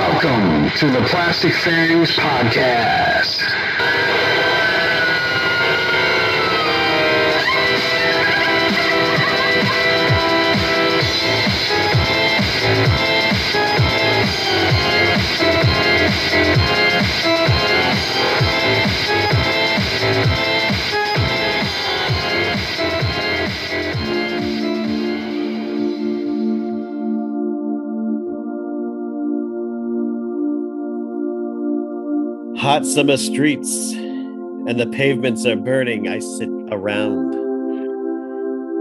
Welcome to the Plastic Fangs Podcast. Hot summer streets and the pavements are burning. I sit around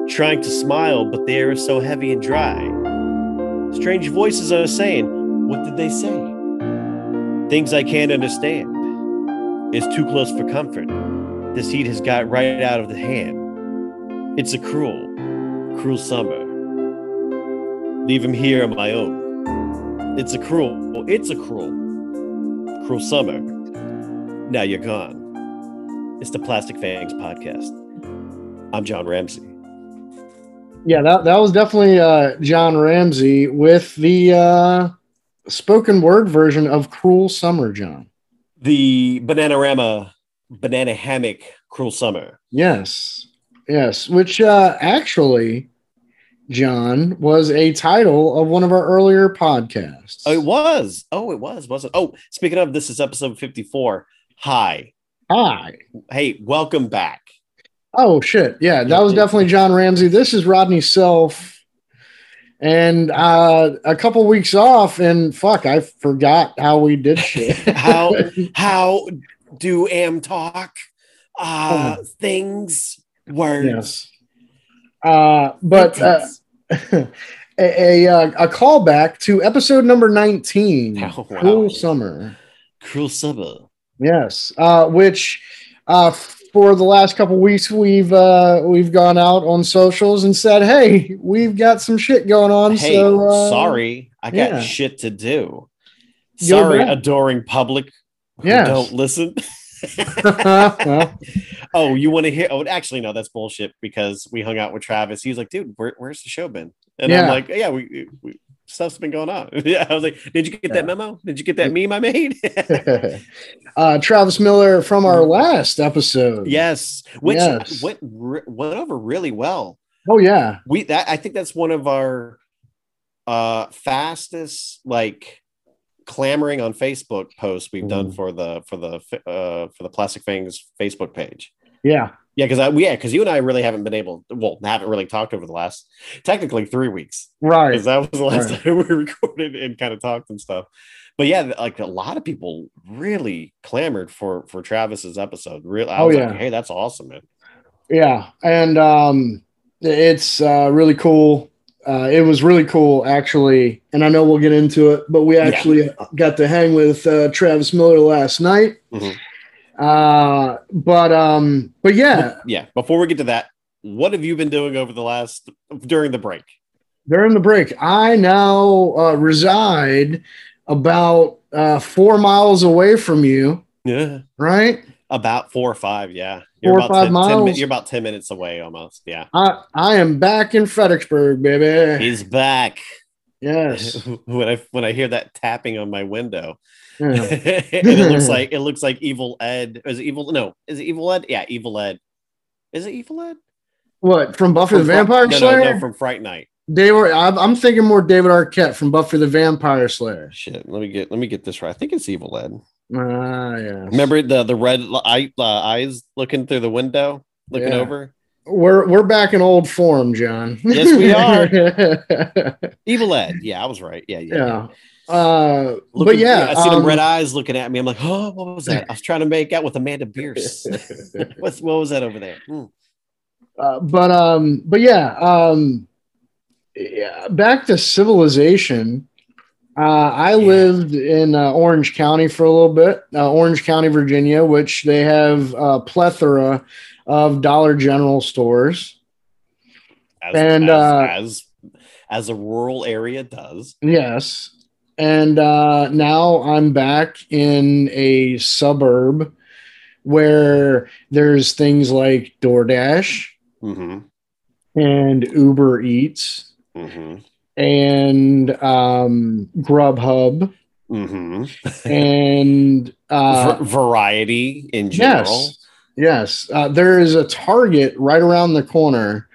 trying to smile, but the air is so heavy and dry. Strange voices are saying, What did they say? Things I can't understand. It's too close for comfort. This heat has got right out of the hand. It's a cruel, cruel summer. Leave him here on my own. It's a cruel, it's a cruel, cruel summer. Now you're gone. It's the Plastic Fangs podcast. I'm John Ramsey. Yeah, that, that was definitely uh, John Ramsey with the uh, spoken word version of Cruel Summer, John. The Bananarama Banana Hammock Cruel Summer. Yes, yes, which uh, actually, John, was a title of one of our earlier podcasts. Oh, it was. Oh, it was, wasn't Oh, speaking of, this is episode 54. Hi. Hi. Hey, welcome back. Oh, shit. Yeah, that was definitely John Ramsey. This is Rodney Self. And uh, a couple weeks off, and fuck, I forgot how we did shit. how how do am talk uh things words Yes. Uh, but uh, a, a, uh, a callback to episode number 19, Oh, wow. Cruel Summer. cruel summer Yes, uh, which uh, for the last couple weeks we've uh, we've gone out on socials and said, "Hey, we've got some shit going on." hey so uh, sorry i got yeah. shit to do sorry adoring public who Yes. don't listen oh you want to hear oh actually no that's bullshit because we hung out with travis he's like dude where, where's the show been and i'm like yeah we, we stuff's been going on yeah i was like did you get that memo did you get that meme i made uh, Travis Miller from our last episode. yes which Yes. went went over really well Oh yeah. we that i think that's one of our uh fastest like clamoring on facebook posts we've done Mhm. for the for the uh for the plastic fangs facebook page Yeah. yeah because i yeah because you and i really haven't been able well haven't really talked over the last technically three weeks Right. because that was the last Right. time we recorded and kind of talked and stuff but yeah like a lot of people really clamored for for travis's episode really i Oh, was yeah. like hey that's awesome man Yeah, and um, it's uh, really cool. Uh, it was really cool, actually, and I know we'll get into it. But we actually got to hang with uh, Travis Miller last night. Mhm. Uh, but um, but yeah, yeah before we get to that what have you been doing over the last during the break? During the break, I now uh, reside about uh, four miles away from you. yeah. Right, about four or five yeah. Four or about five 10 10 miles? mi- you're about 10 minutes away almost yeah. I I am back in Fredericksburg, baby. he's back. Yes, when i when i hear that tapping on my window it looks like it looks like evil ed is it evil no is it evil ed yeah evil ed is it evil ed what from Buffy the From Fri- Vampire no, Slayer? no, no from fright night David, I'm, I'm thinking more David Arquette from Buffy the Vampire Slayer. shit let me get let me get this right i think it's evil ed Ah, yeah. remember the the red eye, uh, eyes looking through the window looking Yeah. over We're we're back in old form, John. Yes, we are. evil ed yeah i was right yeah yeah, yeah. Uh, but Looking- yeah, I see them um, red eyes looking at me. I'm like, oh, what was that? I was trying to make out with Amanda Bearse. What's what was that over there? Hmm. uh, but um, but yeah, um, yeah. Back to civilization. Uh, I Yeah. lived in uh, Orange County for a little bit, uh, Orange County, Virginia, which they have a plethora of Dollar General stores. As, And, as, uh, as as a rural area does. Yes. And uh, now I'm back in a suburb where there's things like DoorDash Mm-hmm. and Uber Eats Mm-hmm. and um, Grubhub hmm and uh, variety in general. yes, yes, uh, there is a Target right around the corner.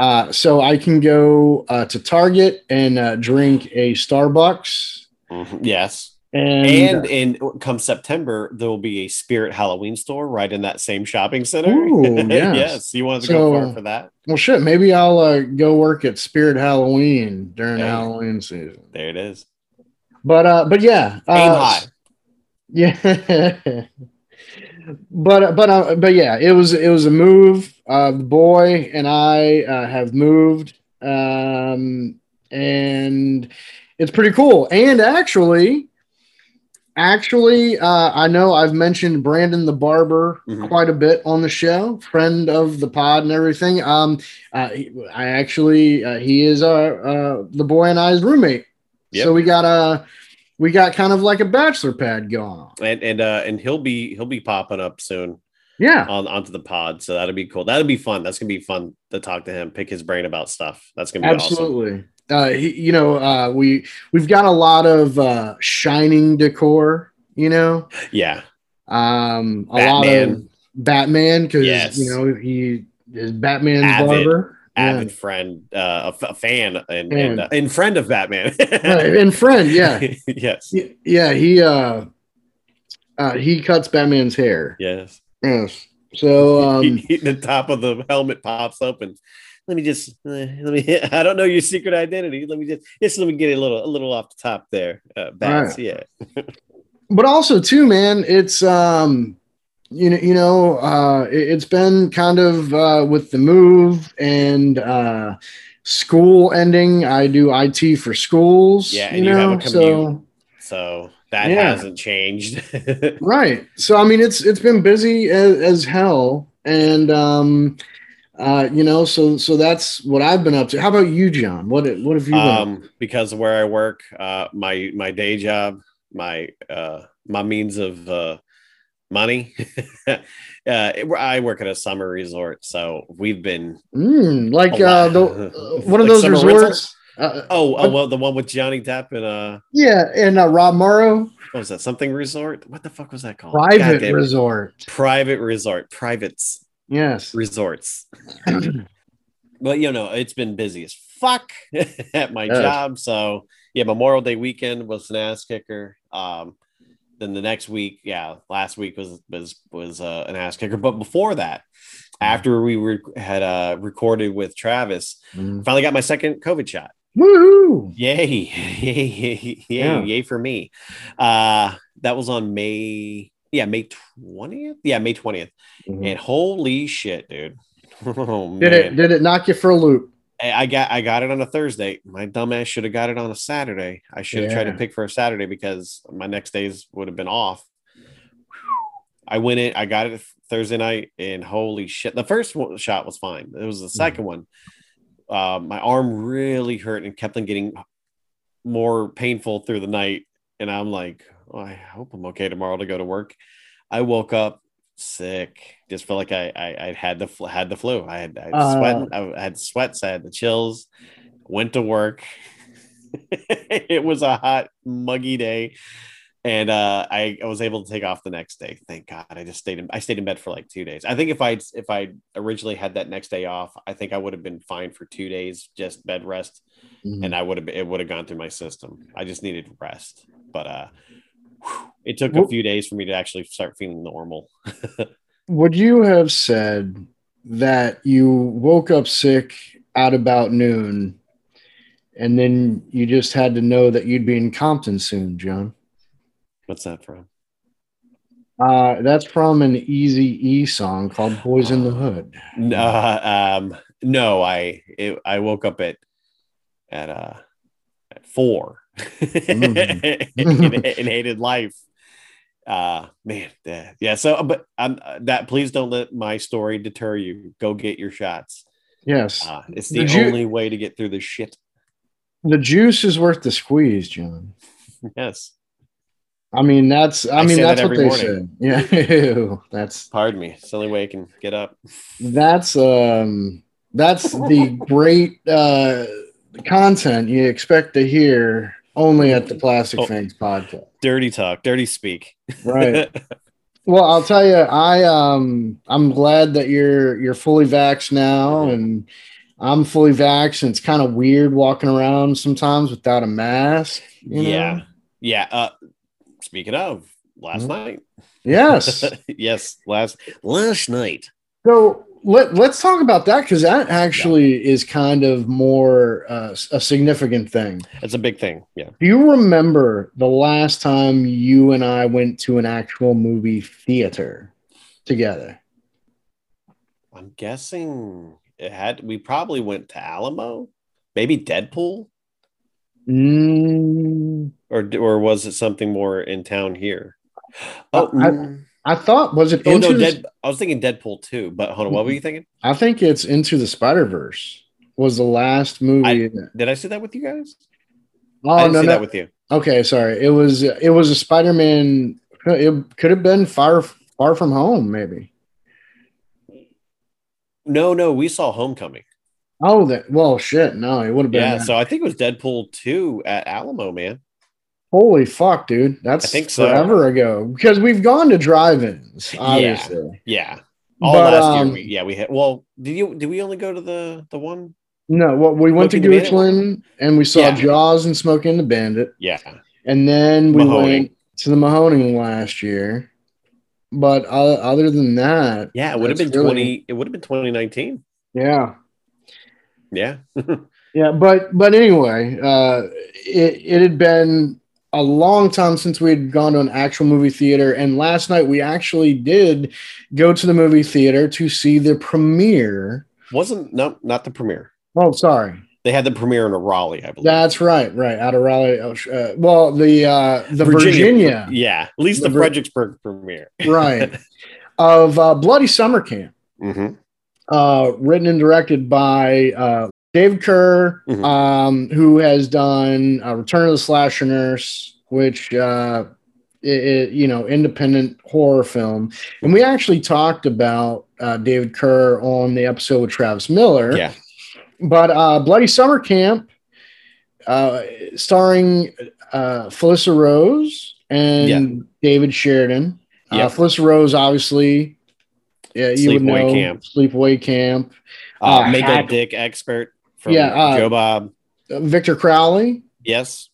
Uh, so I can go uh, to Target and uh, drink a Starbucks, Mhm. Yes. and, And in come September, there will be a Spirit Halloween store right in that same shopping center. Ooh, yes. yes. You wanted to go far for that? well, shit, maybe I'll uh, go work at Spirit Halloween during Hey. Halloween season. There it is. But uh, but yeah, uh, Aim high. Yeah. but but uh, but yeah, it was it was a move. Uh, the boy and I uh, have moved, um, and it's pretty cool. And actually, actually, uh, I know I've mentioned Brandon the barber Mhm. quite a bit on the show, friend of the pod and everything. Um, uh, I actually uh, he is our uh, the boy and I's roommate. Yep. So we got a we got kind of like a bachelor pad going on. And and uh and he'll be he'll be popping up soon Yeah. on onto the pod. So that'll be cool. That'll be fun. That's gonna be fun to talk to him, pick his brain about stuff. That's gonna be awesome. Absolutely. Uh, he, you know, uh, we we've got a lot of uh, shining decor. You know, Yeah. um, a lot of Batman because Yes. you know he is Batman's Avid. barber. Yeah. Avid friend, uh, a, f- a fan, and And- and, uh, and friend of Batman. And friend, yeah, yes. Yeah. He uh, uh, he cuts Batman's hair. Yes. Yes. So um, the top of the helmet pops open. Let me just uh, let me. I don't know your secret identity. Let me just just let me get a little a little off the top there. Uh, bats, yeah. but also too man it's um you know you know uh it, has been kind of uh with the move and uh school ending i do it for schools Yeah, you and you have know a so commute. So that Yeah. hasn't changed. right so i mean it's it's been busy as, as hell and um uh you know so so that's what i've been up to how about you john what what have you been um, because of where I work, uh, my my day job, my uh, my means of uh, money. uh, I work at a summer resort, so we've been. Mm, like uh the one of Like those resorts rentals? Uh, Oh, oh well, the one with Johnny Depp and uh, yeah and uh, rob morrow what was that? Something resort? What the fuck was that called? private Goddamn resort private resort, privates yes resorts. but you know, it's been busy as fuck at my Yes. job. So yeah, Memorial Day weekend was an ass kicker. Um, then the next week, yeah, last week was was was uh, an ass kicker. But before that, after we were had uh, recorded with Travis, Mm. finally got my second COVID shot. Woohoo! Yay, yay, yay, yay, Yeah. yay for me. Uh, that was on May, yeah, May 20th. Yeah, May 20th. And holy shit, dude. Oh, Did man. it did it knock you for a loop? I got I got it on a Thursday. My dumbass should have got it on a Saturday. I should have tried to pick for a Saturday because my next days would have been off. I went in, I got it Thursday night, and holy shit. The first one, shot was fine. It was the 2nd one. Uh, my arm really hurt and kept on getting more painful through the night. And I'm like, oh, I hope I'm okay tomorrow to go to work. I woke up sick. Just felt like I I, I had the fl- had the flu. I had I had Uh. sweating. I had sweats. I had the chills. Went to work. it was a hot, muggy day, and uh, I, I was able to take off the next day. Thank God. I just stayed in. I stayed in bed for like two days. I think if I if I originally had that next day off, I think I would have been fine for two days, just bed rest, Mhm. and I would have it would have gone through my system. I just needed rest, but uh, whew, it took a few days for me to actually start feeling normal. Would you have said that you woke up sick at about noon and then you just had to know that you'd be in Compton soon, John? What's that from? Uh, that's from an Easy E song called Boys in the Hood. Uh, um, no, I it, I woke up at at uh at 4 Mm. and, and hated life. Uh, man, yeah, yeah. So, but um, that please don't let my story deter you. Go get your shots. Yes. Uh, it's the you- only way to get through this shit. The juice is worth the squeeze, John. Yes. I mean, that's I, I mean say that that's what they morning. said. Yeah. Ew. that's Pardon me. It's the only way I can get up. that's um that's the great uh content you expect to hear only at the Plastic Oh. Fangs podcast. Dirty talk, dirty speak. Right. Well, I'll tell you, I um, I'm glad that you're you're fully vaxxed now, and I'm fully vaxxed. And it's kind of weird walking around sometimes without a mask. you know? yeah. Yeah. Uh speaking of last Mhm. night. Yes. yes, last last night. So let let's talk about that because that actually is kind of more uh, a significant thing. It's a big thing. Yeah. Do you remember the last time you and I went to an actual movie theater together? I'm guessing it had we probably went to Alamo, maybe Deadpool, Mm, or or was it something more in town here? Oh, I- mm. I thought was it oh into no, the- Dead, I was thinking Deadpool too, but hold on, what were you thinking? I think it's into the Spider Verse was the last movie. I, Did I see that with you guys? I oh didn't no see no that with you. okay sorry it was it was a Spider Man. It could have been Far Far From Home maybe. No, no, we saw Homecoming. Oh that well shit no it would have been Yeah, that. so I think it was Deadpool 2 at Alamo, man. Holy fuck, dude! That's I think so. forever ago because we've gone to drive-ins, obviously. Yeah. All But, last um, year, we, yeah, we had. Well, did you? Did we only go to the the one? No, well, we went Smoking to? Goochland and we saw Yeah. Jaws and Smokey and the Bandit, Yeah, and then we Mahoning. went to the Mahoning last year. But uh, other than that, yeah. It would have been really- twenty. It would have been twenty nineteen. yeah, Yeah, yeah. But but anyway, uh, it it had been a long time since we had gone to an actual movie theater, and last night we actually did go to the movie theater to see the premiere. wasn't no not the premiere. Oh, sorry. They had the premiere in a Raleigh, I believe. That's right, right out of Raleigh. oh, Uh, well, the uh, the Virginia, Yeah, at least the, The Fredericksburg premiere. right, of uh, Bloody Summer Camp, hmm uh, written and directed by uh, David Kerr, Mhm. um, who has done uh, Return of the Slasher Nurse, which uh, i i- you know, independent horror film, and we actually talked about uh, David Kerr on the episode with Travis Miller. Yeah, but uh, Bloody Summer Camp, uh, starring uh, Felissa Rose and Yeah. David Sheridan. Uh, Felissa Rose, obviously, yeah, you would Sleepaway know Camp. Sleepaway Camp. uh, Uh, make a dick expert from Yeah, uh, Joe Bob. Uh, Victor Crowley, Yes,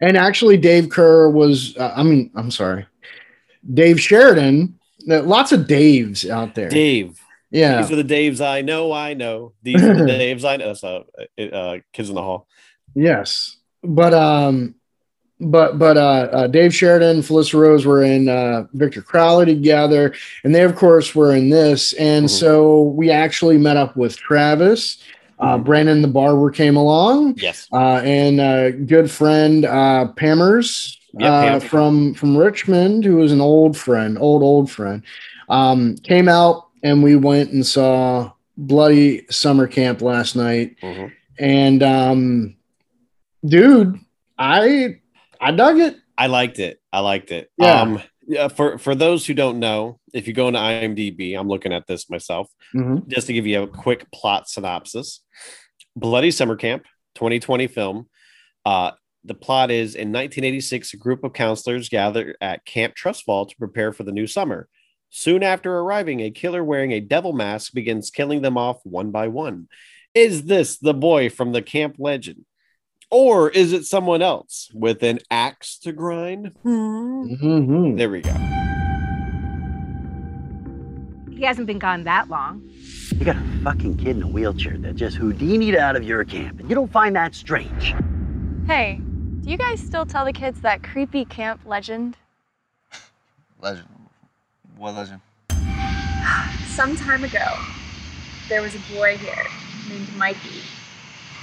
and actually Dave Kerr was. Uh, I mean, I'm sorry, Dave Sheridan. uh, Lots of Daves out there. Dave. yeah, These are the Daves I know. I know. These are the Daves I know. That's uh, uh, Kids in the Hall. Yes, but um, but but uh, uh Dave Sheridan, Felissa Rose were in uh, Victor Crowley together, and they of course were in this, and Mhm. so we actually met up with Travis. Uh, Mhm. Brandon the barber came along, Yes. uh, and uh, good friend uh, Pammers Yeah, uh, from from Richmond, who was an old friend, old old friend, um, came out, and we went and saw Bloody Summer Camp last night Mhm. and um dude i i dug it I liked it. I liked it. Yeah. Um, yeah. For for those who don't know, if you go into IMDb, I'm looking at this myself. Just to give you a quick plot synopsis: Bloody Summer Camp, 2020 film. Uh, the plot is in 1986, a group of counselors gather at Camp Trustfall to prepare for the new summer. Soon after arriving, a killer wearing a devil mask begins killing them off one by one. Is this the boy from the camp legend? Or is it someone else with an axe to grind? Hmm. Mhm. There we go. He hasn't been gone that long. You got a fucking kid in a wheelchair that just Houdini'd out of your camp, and you don't find that strange. Hey, do you guys still tell the kids that creepy camp legend? Legend. What legend? Some time ago, there was a boy here named Mikey,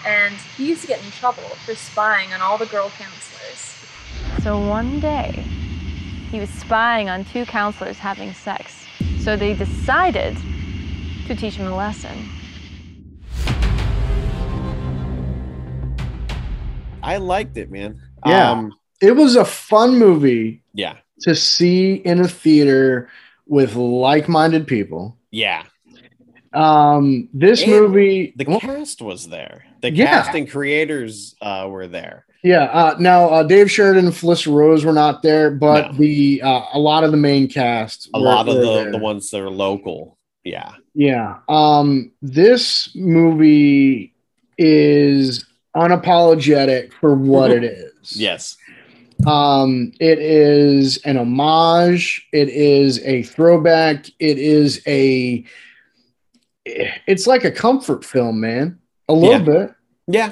and he used to get in trouble for spying on all the girl counselors. So one day, he was spying on two counselors having sex. So they decided to teach him a lesson. I liked it, man. Yeah. Um, it was a fun movie yeah. to see in a theater with like-minded people Yeah. um this And movie The well, cast was there. The Yeah. cast and creators uh, were there. Yeah. Uh, now, uh, Dave Sheridan and Felissa Rose were not there, but No. the uh, a lot of the main cast, A lot of the, there. the ones that are local. Yeah. Yeah. Um, this movie is unapologetic for what it is. Yes. Um, it is an homage. It is a throwback. It is a. It's like a comfort film, man. A little Yeah. bit. Yeah.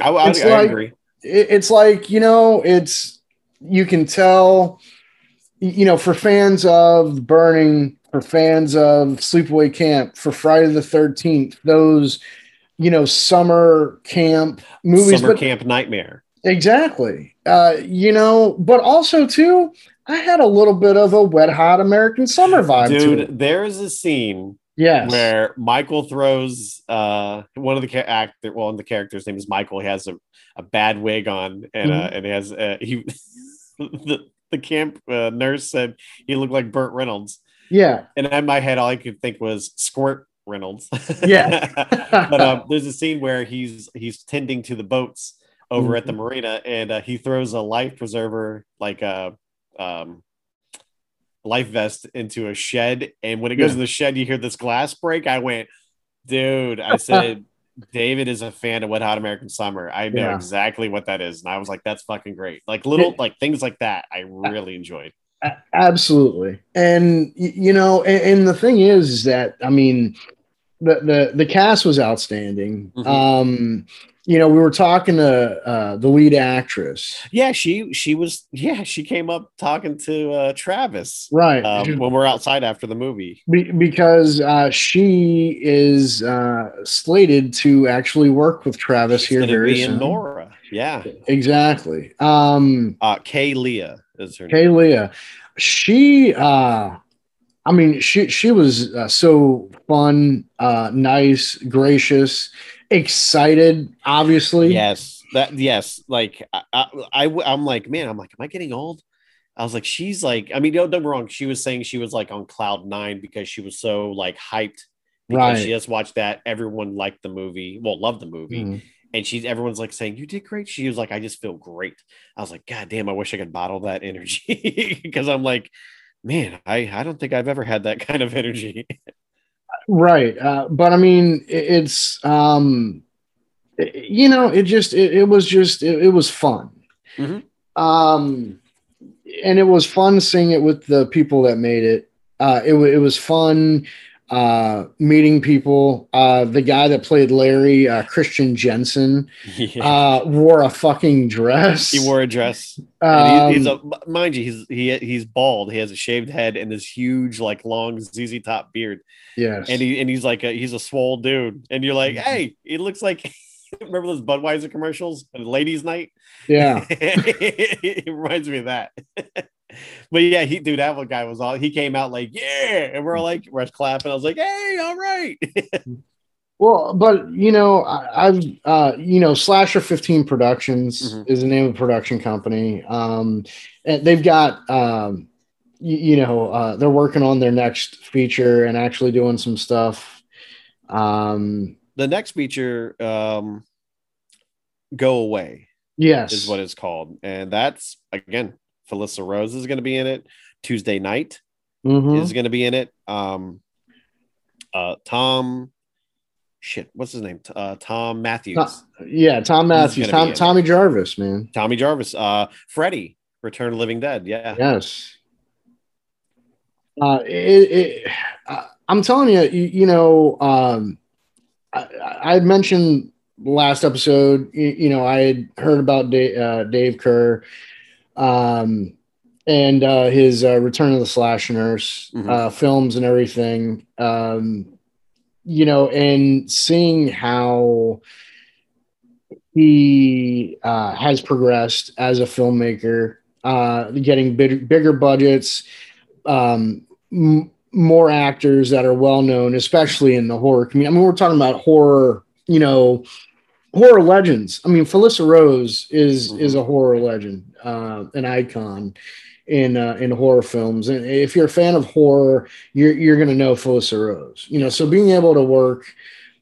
I, I, It's I like- agree. It- it's like you know, it's you can tell. You know, for fans of Burning, for fans of Sleepaway Camp, for Friday the Thirteenth, those you know summer camp movies, Summer but Camp Nightmare. Exactly. Uh, you know, but also too, I had a little bit of a wet hot American summer vibe. Dude, there is a scene Yes. where Michael throws uh one of the ca- actor well the character's name is Michael he has a, a bad wig on and uh and he has uh, he the, the camp uh, nurse said he looked like Burt Reynolds Yeah. and in my head all I could think was Squirt Reynolds Yeah. but um there's a scene where he's he's tending to the boats over at the Mm-hmm. marina and uh, he throws a life preserver like a um life vest into a shed and when it goes Yeah. in the shed you hear this glass break i went dude i said david is a fan of wet hot american summer i know Yeah. exactly what that is and i was like that's fucking great like little It- like things like that i really enjoyed Absolutely. And you know, and, and the thing is, is that I mean, the the the cast was outstanding. Mhm. Um, you know, we were talking to uh, the lead actress, yeah she she was yeah she came up talking to uh travis right? um, when we're outside after the movie Be- because uh, she is uh, slated to actually work with Travis She's here very soon. nora yeah Exactly. Um, uh kay leah is her name Kay Leah, she, uh, I mean, she she was uh, so fun, uh, nice, gracious, excited. Obviously, Yes, that yes. Like I, I, I, am like, man, I'm like, am I getting old? I was like, she's like, I mean, don't get me wrong. She was saying she was like on cloud nine because she was so like hyped because Right. she just watched that. Everyone liked the movie, well, loved the movie, Mhm. and she's everyone's like saying you did great. She was like, I just feel great. I was like, God damn, I wish I could bottle that energy because I'm like, man, I I don't think I've ever had that kind of energy. right. Uh, but I mean, it, it's um, it- you know, it just it, it was just it, it was fun. Mhm. Um, and it was fun seeing it with the people that made it. Uh, it, it was fun uh, meeting people. Uh, the guy that played Larry, uh, Christian Jensen, yeah. uh, wore a fucking dress. he wore a dress. Um, And he, he's a mind you, he's he he's bald. He has a shaved head and this huge, like long ZZ top beard. yes. And he and he's like a he's a swole dude. And you're like, Mhm. hey, he looks like remember those Budweiser commercials? And ladies' night. yeah. it reminds me of that. But yeah, he dude, that one guy was all he came out like, yeah, and we're like, we're clapping. I was like, hey, all right. Well, but you know, I, I've uh, you know, Slasher 15 Productions Mhm. is the name of the production company. Um, and they've got um, you, you know, uh, they're working on their next feature and actually doing some stuff. Um, the next feature, um, go away. yes, is what it's called. And that's again, Felissa Rose is going to be in it. Tuesday Knight Mhm. is going to be in it. Um, uh, Tom, shit, what's his name? Uh, Thom Mathews, To- yeah, Thom Mathews, Tom, in it. Tommy Jarvis, man. Tommy Jarvis, uh, Freddie, Return of Living Dead. Yeah, Yes. Uh, it, it, uh, I'm telling you, you, you know, um, I, I had mentioned last episode, you, you know, I had heard about Dave, uh, Dave Kerr um, and uh, his uh, Return of the Slash Nurse Mhm. uh, films and everything. Um, you know, and seeing how he uh, has progressed as a filmmaker, uh, getting big, bigger budgets, um, m- more actors that are well known, especially in the horror community. I mean, we're talking about horror, you know, horror legends. I mean, Felissa Rose is Mhm. is a horror legend, uh, an icon in uh, in horror films. And if you're a fan of horror, you're you're gonna know Felissa Rose. You know, so being able to work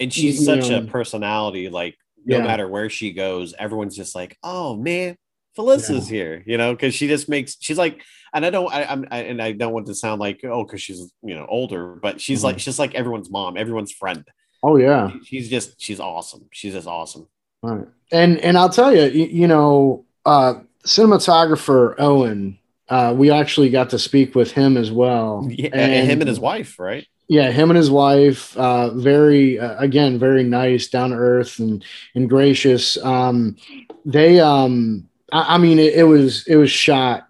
and she's such a personality. Like no Yeah. matter where she goes, everyone's just like, "Oh man, Felicia's here," you know, because she just makes she's like, and I don't, I, I'm, I, and I don't want to sound like oh, because she's you know older, but she's Mhm. like she's like everyone's mom, everyone's friend. Oh yeah. She's just she's awesome. She's just awesome. Right. And and I'll tell you, you, you know, uh, cinematographer Owen, uh, we actually got to speak with him as well. Yeah, and him and his wife, right? Yeah, him and his wife, uh, very uh, again, very nice, down to earth, and and gracious. Um, they, um, I, I mean, it, it was it was shot,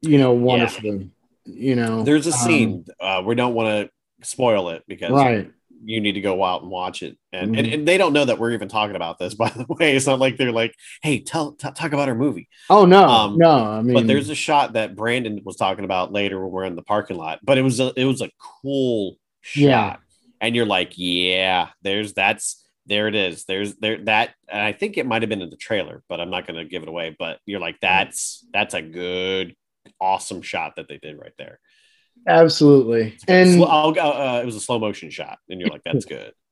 you know, wonderfully. You know, There's a um, scene. uh, we don't want to spoil it because right? You need to go out and watch it. And, and Mhm. and they don't know that we're even talking about this. By the way, it's not like they're like, "Hey, tell t- talk about our movie." Oh no, Um, no, I mean, but there's a shot that Brandon was talking about later when we're in the parking lot. But it was a, it was a cool shot, Yeah. and you're like, "Yeah, there's that's." There it is. There's there that, and I think it might have been in the trailer, but I'm not going to give it away. But you're like, that's that's a good, awesome shot that they did right there. Absolutely, and. Uh, it was a slow motion shot, and you're like, that's good.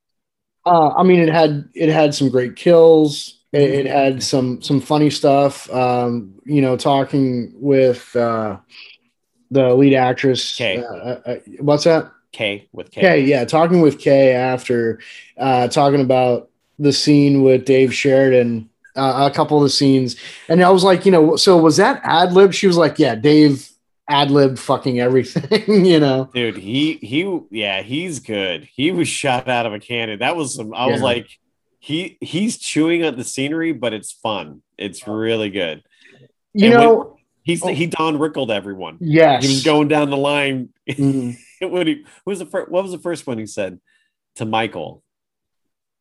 Uh, I mean, it had it had some great kills. It, it had some some funny stuff. Um, you know, talking with uh, the lead actress. Kay. Uh, uh, uh, what's that? K with K. Kay. Yeah, talking with Kay after uh, talking about the scene with Dave Sheridan. Uh, a couple of the scenes, and I was like, you know, so was that ad lib? She was like, yeah, Dave ad lib fucking everything. you know. Dude, he he yeah, he's good. He was shot out of a cannon. That was some I was like he he's chewing at the scenery, but it's fun. It's really good. You And know. He's Oh. he Don Rickled everyone. yes. He was going down the line. Mhm. what, he, what was the first what was the first one he said to Michael?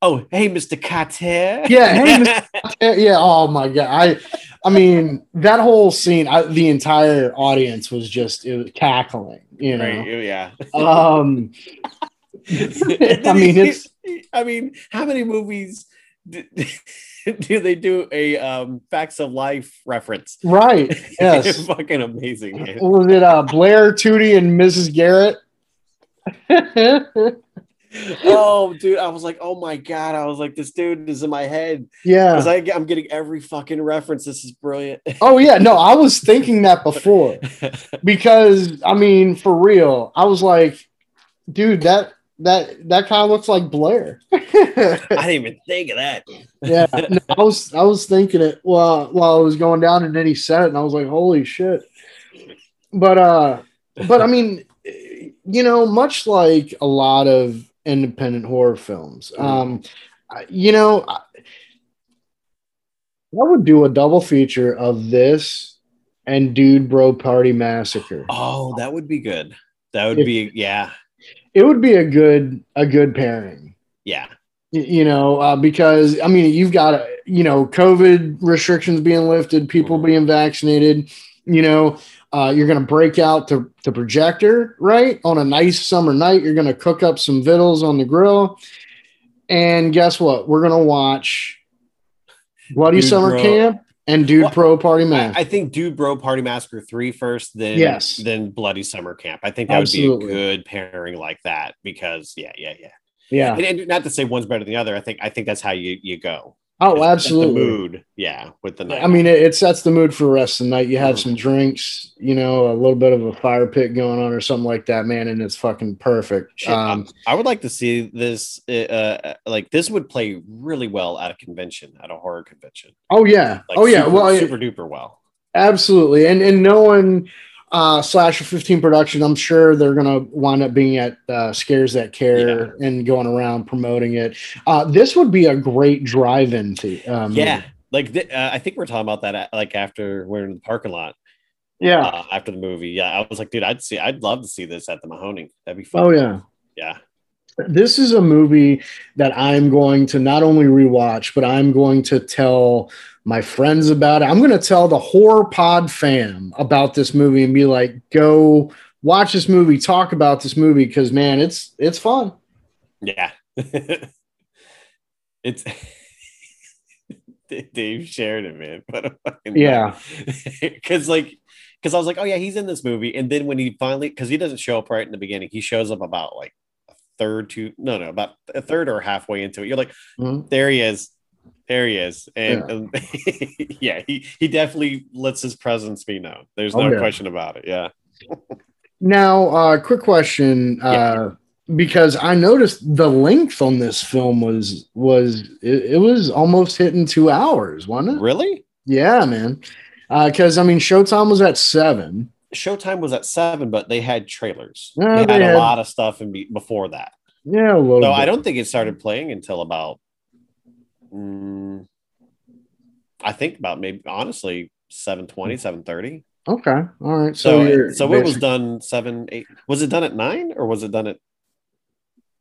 Oh, hey, Mr. Carter. Yeah, hey, Mr. Yeah, yeah. Oh my god. I I mean that whole scene, I, the entire audience was just it was cackling, you know. Right, yeah. Um I mean it's I mean, how many movies do, do they do a um, facts of life reference? right. Yes. It's fucking amazing. man. was it uh Blair Tootie and Mrs. Garrett? Oh, dude, I was like, oh my god, I was like, this dude is in my head yeah. because I'm getting every fucking reference. This is brilliant. Oh yeah, no, I was thinking that before because I mean, for real, I was like, dude, that that that kind of looks like Blair. I didn't even think of that. yeah, no, I was I was thinking it while while I was going down, and then he said it, and I was like, holy shit. But uh, but I mean, you know, much like a lot of independent horror films, um, you know, I, would do a double feature of this and Dude Bro Party Massacre. Oh, that would be good. That would If- be yeah, It would be a good a good pairing. yeah. You know, uh, because I mean, you've got uh, you know COVID restrictions being lifted, people Mhm. being vaccinated. You know, uh, you're going to break out the, the projector right on a nice summer night. You're going to cook up some vittles on the grill, and guess what? We're going to watch Bloody Dude Summer Bro- Camp and Dude Well, Pro Party I, Man. I think Dude Bro Party Massacre 3 first, then Yes. then Bloody Summer Camp. I think that Absolutely. would be a good pairing like that because yeah, yeah, yeah. yeah. And, and not to say one's better than the other. I think I think that's how you you go. Oh, absolutely. The mood, yeah, with the night. I mean, it, it sets the mood for the rest of the night. You have Mhm. some drinks, you know, a little bit of a fire pit going on or something like that, man, and it's fucking perfect. Shit, I- Um, I would like to see this. Uh, like this would play really well at a convention, at a horror convention. oh yeah, Like oh yeah, super, well, super duper well. absolutely, and and knowing uh, Slasher 15 production, I'm sure they're gonna wind up being at uh, Scares That Care and going around promoting it. Uh, this would be a great drive-in. The, um, Yeah, like th- uh, I think we're talking about that. At, like after we're in the parking lot, yeah. uh, after the movie. Yeah, I was like, dude, I'd see, I'd love to see this at the Mahoning. That'd be fun. Oh yeah. yeah. this is a movie that I'm going to not only rewatch, but I'm going to tell my friends about it. I'm going to tell the horror pod fam about this movie and be like, go watch this movie, talk about this movie because man, it's it's fun. Yeah. it's Dave Sheridan, man. What a fucking Yeah. Because like, because I was like, oh yeah, he's in this movie, and then when he finally, because he doesn't show up right in the beginning, he shows up about like a third to no, no, about a third or halfway into it. You're like, Mhm. there he is. There he is, and Yeah. um, yeah, he he definitely lets his presence be known. There's Oh, no yeah. question about it. Yeah. Now, uh, quick question, uh, because I noticed the length on this film was was it, it was almost hitting two hours, wasn't it? Really? Yeah, man. Because I mean, Showtime was at seven. Showtime was at seven, but they had trailers. Yeah, they had they a lot of stuff in be- before that. Yeah. So bit. I don't think it started playing until about, mm, I think about maybe honestly 720, 730. Okay, all right. So So, so it was done seven, eight. Was it done at nine or was it done at?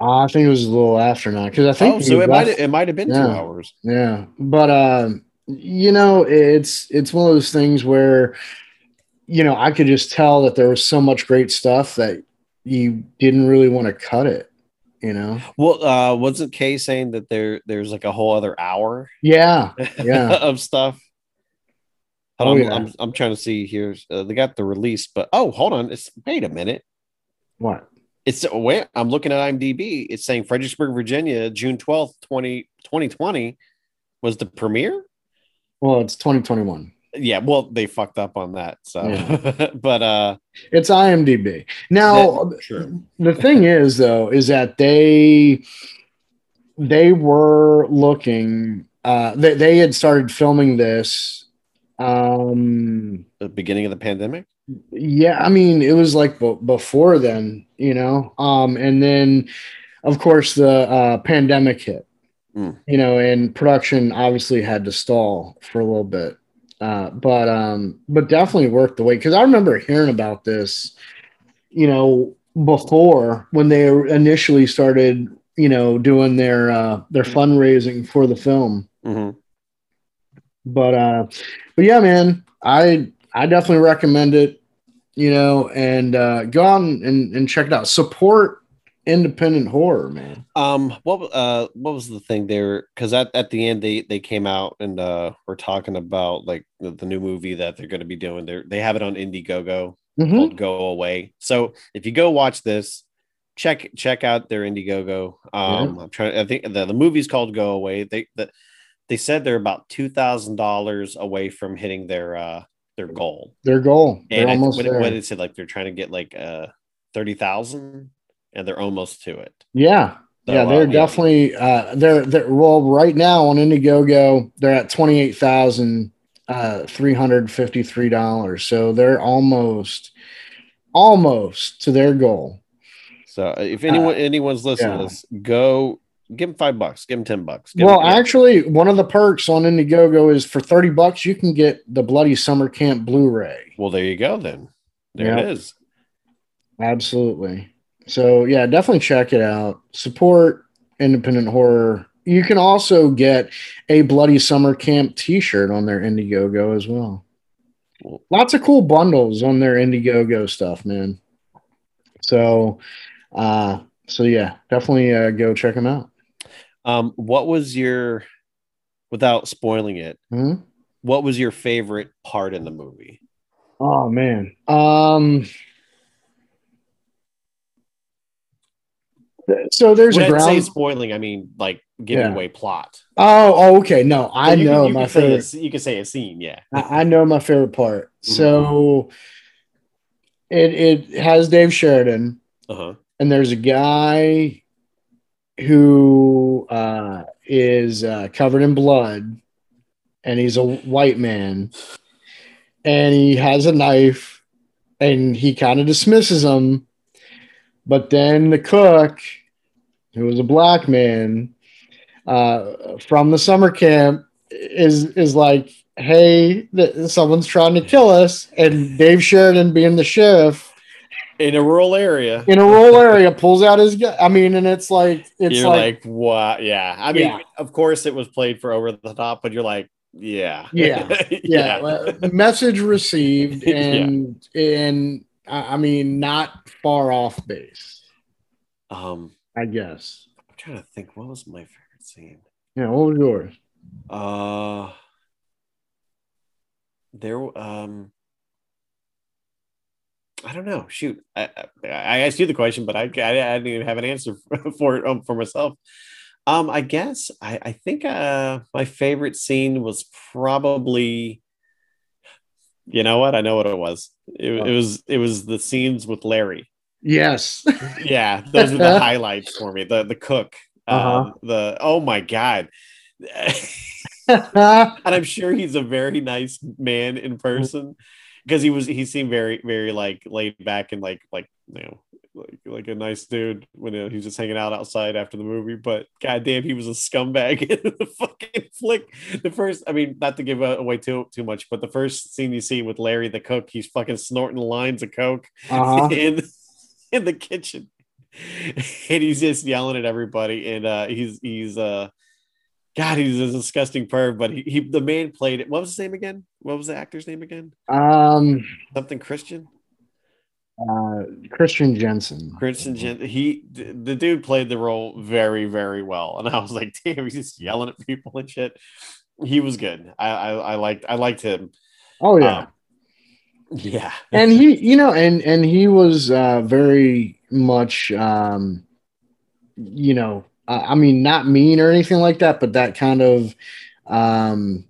I think it was a little after now because I think Oh, so it might it might have been two hours. Yeah, but uh, you know, it's it's one of those things where, you know, I could just tell that there was so much great stuff that you didn't really want to cut it. You know? Well, uh, wasn't Kay saying that there there's like a whole other hour Yeah, yeah. of stuff? Hold Oh, on, yeah. I'm, I'm trying to see here. Uh, they got the release, but oh, hold on. It's wait a minute. What? It's wait, I'm looking at IMDb. It's saying Fredericksburg, Virginia, June 12th, 20, 2020 was the premiere. Well, it's 2021. Yeah, well, they fucked up on that. So, Yeah. but uh, It's IMDb. Now, that- sure. the thing is though is that they they were looking uh they, they had started filming this um The beginning of the pandemic. yeah i mean it was like b- before then you know um and then of course the uh pandemic hit Mm. you know and production obviously had to stall for a little bit uh but um but definitely worked the wait. Because i remember hearing about this you know before when they initially started you know doing their uh their fundraising for the film. Mhm. but uh but yeah man i i definitely recommend it you know and uh go on and, and check it out. Support independent horror man Um, what uh, what was the thing there? Because at, at the end they they came out and uh, were talking about like the, the new movie that they're going to be doing. They they have it on Indiegogo Mhm. called Go Away. So if you go watch this, check check out their Indiegogo. Um, I'm trying. I think the, the movie's called Go Away. They the, they said they're about two thousand dollars away from hitting their uh their goal. their goal they're And I, almost what, there. what did it say? Like they're trying to get like uh thirty thousand, and they're almost to it. yeah So, yeah, uh, they're definitely uh they're they're well right now on Indiegogo, they're at twenty eight thousand uh three hundred fifty three dollars. So they're almost almost to their goal. So uh, if anyone anyone's listening yeah. to this, go give them five bucks, give them ten bucks. Give Well, 'em- yeah. actually, one of the perks on Indiegogo is for 30 bucks, you can get the Bloody Summer Camp Blu-ray. well, there you go. Then there Yeah. it is. Absolutely. So yeah, definitely check it out. Support independent horror. You can also get a Bloody Summer Camp t-shirt on their Indiegogo as well. Lots of cool bundles on their Indiegogo stuff, man. So uh so yeah, definitely uh, go check them out. Um, what was your, without spoiling it, Hmm? what was your favorite part in the movie? Oh man. Um so there's when a I say spoiling, I mean like giving Yeah. away plot. Oh, oh, okay. No, I You know you my say a you can say a scene, yeah. I, I know my favorite part. Mhm. So it it has Dave Sheridan, Uh huh. and there's a guy who uh, is uh, covered in blood, and he's a white man, and he has a knife, and he kind of dismisses him, but then the cook, who was a black man, uh, from the summer camp, is is like, "Hey, th- someone's trying to kill us," and Dave Sheridan, being the sheriff In a rural area, in a rural area pulls out his gun. I mean, and it's like it's you're like, like, what? Yeah. I mean, Yeah. of course it was played for over the top, but you're like, yeah, Yeah. yeah, well, message received, Yeah. and and I mean, not far off base, Um, I guess. I'm trying to think. What was my favorite scene? Yeah, what was yours? Uh, there. Um, I don't know. Shoot, I, I, I asked you the question, but I, I, I didn't even have an answer for it um, for myself. Um, I guess I, I think uh my favorite scene was probably you know what? I know what it was. It, it was it was the scenes with Larry. Yes. Yeah, those were the highlights for me. The the cook. Uh-huh. Um, the oh my god. and I'm sure he's a very nice man in person because he was he seemed very very like laid back and like like you know like, like a nice dude when uh, he was just hanging out outside after the movie. But goddamn, he was a scumbag in the fucking flick. The first, I mean, not to give away too too much, but the first scene you see with Larry the cook, he's fucking snorting lines of coke Uh-huh. in in the kitchen, and he's just yelling at everybody, and uh, he's he's uh. God, he's a disgusting perv, but he, he the man played it. What was his name again? What was the actor's name again? Um, Something Christian? Uh, Christian Jensen. Christian Jensen. he the dude played the role very very well, and I was like, damn, he's just yelling at people and shit. He was good. I I, I liked I liked him. Oh yeah. Um, yeah, and he you know and and he was uh very much um you know uh, i mean not mean or anything like that but that kind of um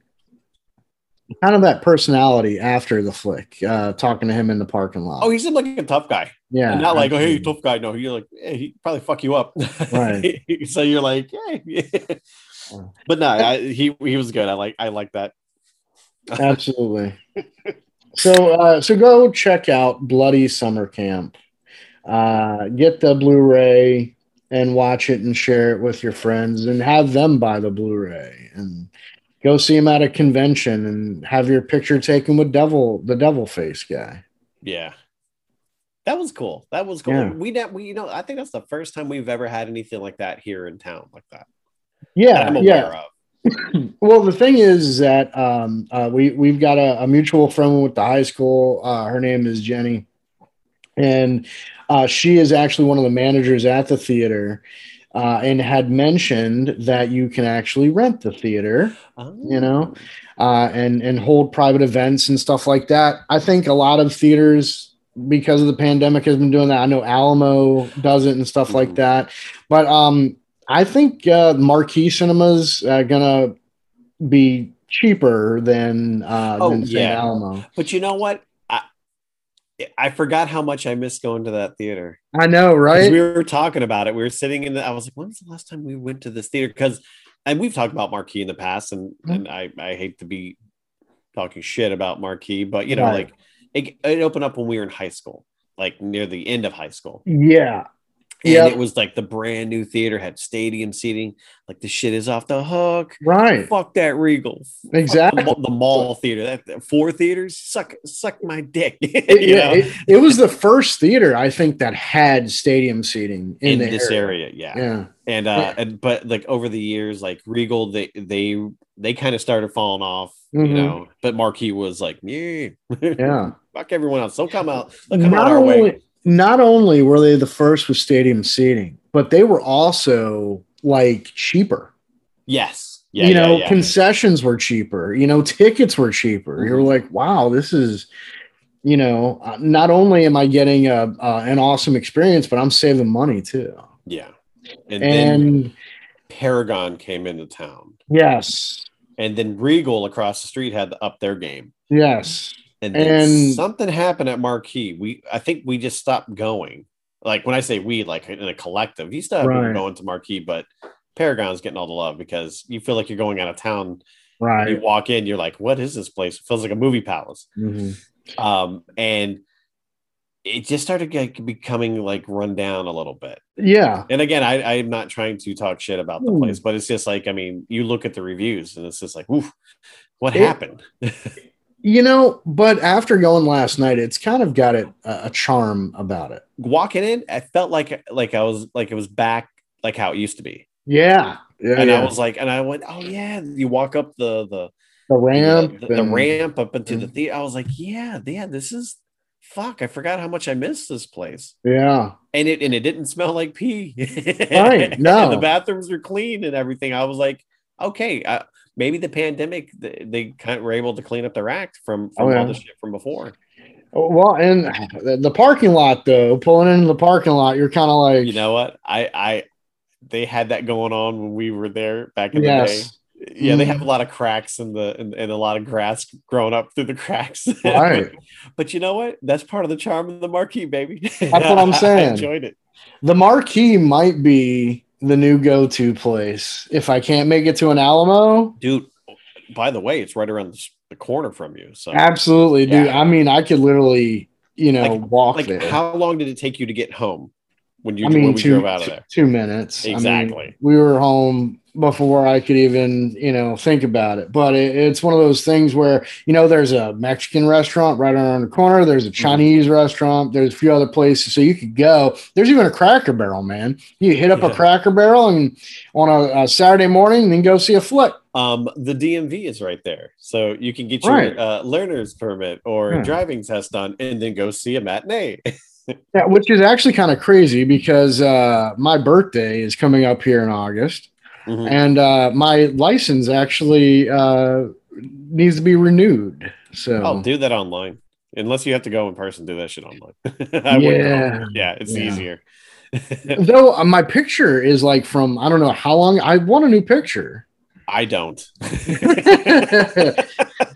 kind of that personality after the flick uh talking to him in the parking lot Oh, he seemed like a tough guy. yeah and not like, oh, hey, tough guy. No, you're like, hey, he probably fuck you up. Right. so you're like, hey. yeah. but no, I, he he was good. I like I like that. absolutely so uh so go check out bloody summer camp uh get the blu-ray and watch it and share it with your friends and have them buy the blu-ray and go see him at a convention and have your picture taken with devil the devil face guy Yeah. That was cool. That was cool. Yeah. We we you know I think that's the first time we've ever had anything like that here in town like that. that yeah I'm yeah of. Well, the thing is that um, uh, we we've got a, a mutual friend with the high school. Uh, her name is Jenny, and uh, she is actually one of the managers at the theater, uh, and had mentioned that you can actually rent the theater, you know, uh, and and hold private events and stuff like that. I think a lot of theaters, because of the pandemic, has been doing that. I know Alamo does it and stuff like Mhm. that, but um, I think uh, marquee cinemas uh, gonna be cheaper than uh, Oh, than yeah. Alamo. But you know what? I forgot how much I missed going to that theater. I know, right? We were talking about it. We were sitting in the. I was like, when was the last time we went to this theater? Because, and we've talked about Marquee in the past, and Mhm. and I I hate to be talking shit about Marquee, but you know, Right. like it, it opened up when we were in high school, like near the end of high school. yeah, And Yeah. it was like the brand new theater had stadium seating. Like the shit is off the hook. right. Fuck that Regal. Exactly. The, the mall theater. That that- four theaters. Suck suck my dick. It, yeah, it, it was the first theater I think that had stadium seating in, in this area. area. Yeah. Yeah, And uh Yeah. and but like over the years, like Regal, they they they kind of started falling off, Mhm. you know. But Marquee was like, yeah, yeah. fuck everyone else. They'll come out. They'll come Not out our only, way. Not only were they the first with stadium seating, but they were also like cheaper. Yes. Yeah. you know, yeah. concessions were cheaper. You know, tickets were cheaper. You're Mhm. like, wow, this is, you know, uh, not only am I getting a, uh, an awesome experience, but I'm saving money too. yeah. And, then Paragon came into town. yes, And then Regal across the street had to up their game. yes, And then And- something happened at Marquee. We I think we just stopped going. Like when I say we, like in a collective, you still have people Right. going to Marquee, but Paragon's getting all the love because you feel like you're going out of town. Right. You walk in, you're like, what is this place? It feels like a movie palace. Mhm. Um, and it just started like becoming like run down a little bit. Yeah, And again, I, I'm not trying to talk shit about the Hmm. place, but it's just like, I mean, you look at the reviews and it's just like, oof, what It- happened? you know, but after going last night, it's kind of got it a, a charm about it. walking in, I felt like like I was like it was back like how it used to be. Yeah, yeah, and yeah. I was like, and I went, oh yeah, you walk up the the the ramp, the, the and- ramp up into the theater. I was like, yeah, yeah, this is fuck. I forgot how much I missed this place, Yeah, and it and it didn't smell like pee. Right, no. and the bathrooms were clean and everything. I was like, okay, uh, maybe the pandemic they, they kind of were able to clean up their act from from Oh, yeah. all the shit from before. Oh, well, and the, parking lot though, pulling into the parking lot, you're kind of like, You know what? I I they had that going on when we were there back in Yes. the day. Yeah, they have mm. a lot of cracks in the and, and a lot of grass growing up through the cracks. Right. but you know what? That's part of the charm of the marquee, baby. That's what I'm saying. I enjoyed it. The marquee might be the new go-to place if I can't make it to an Alamo. Dude, by the way, it's right around the, corner from you. So Absolutely, dude. Yeah. I mean, I could literally, you know, Like- walk like there. how long did it take you to get home when you I when mean, we two, drove out of there? two minutes. I mean, Exactly. we were home before I could even, you know, think about it. But it, it's one of those things where, you know, there's a Mexican restaurant right around the corner. There's a Mm-hmm. Chinese restaurant. There's a few other places. So you could go. There's even a Cracker Barrel, man. You hit up Yeah. a Cracker Barrel and on a, a Saturday morning, then go see a flick. Um, the DMV is right there, so you can get your Right. uh, learner's permit or Yeah. driving test done, and then go see a matinee. Yeah, which is actually kind of crazy because uh, my birthday is coming up here in August. Mhm. and uh, my license actually uh, needs to be renewed. So I'll do that online, unless you have to go in person. Do that shit online. Yeah. yeah, it's Yeah. easier. though uh, my picture is like from I don't know how long. I want a new picture. I don't.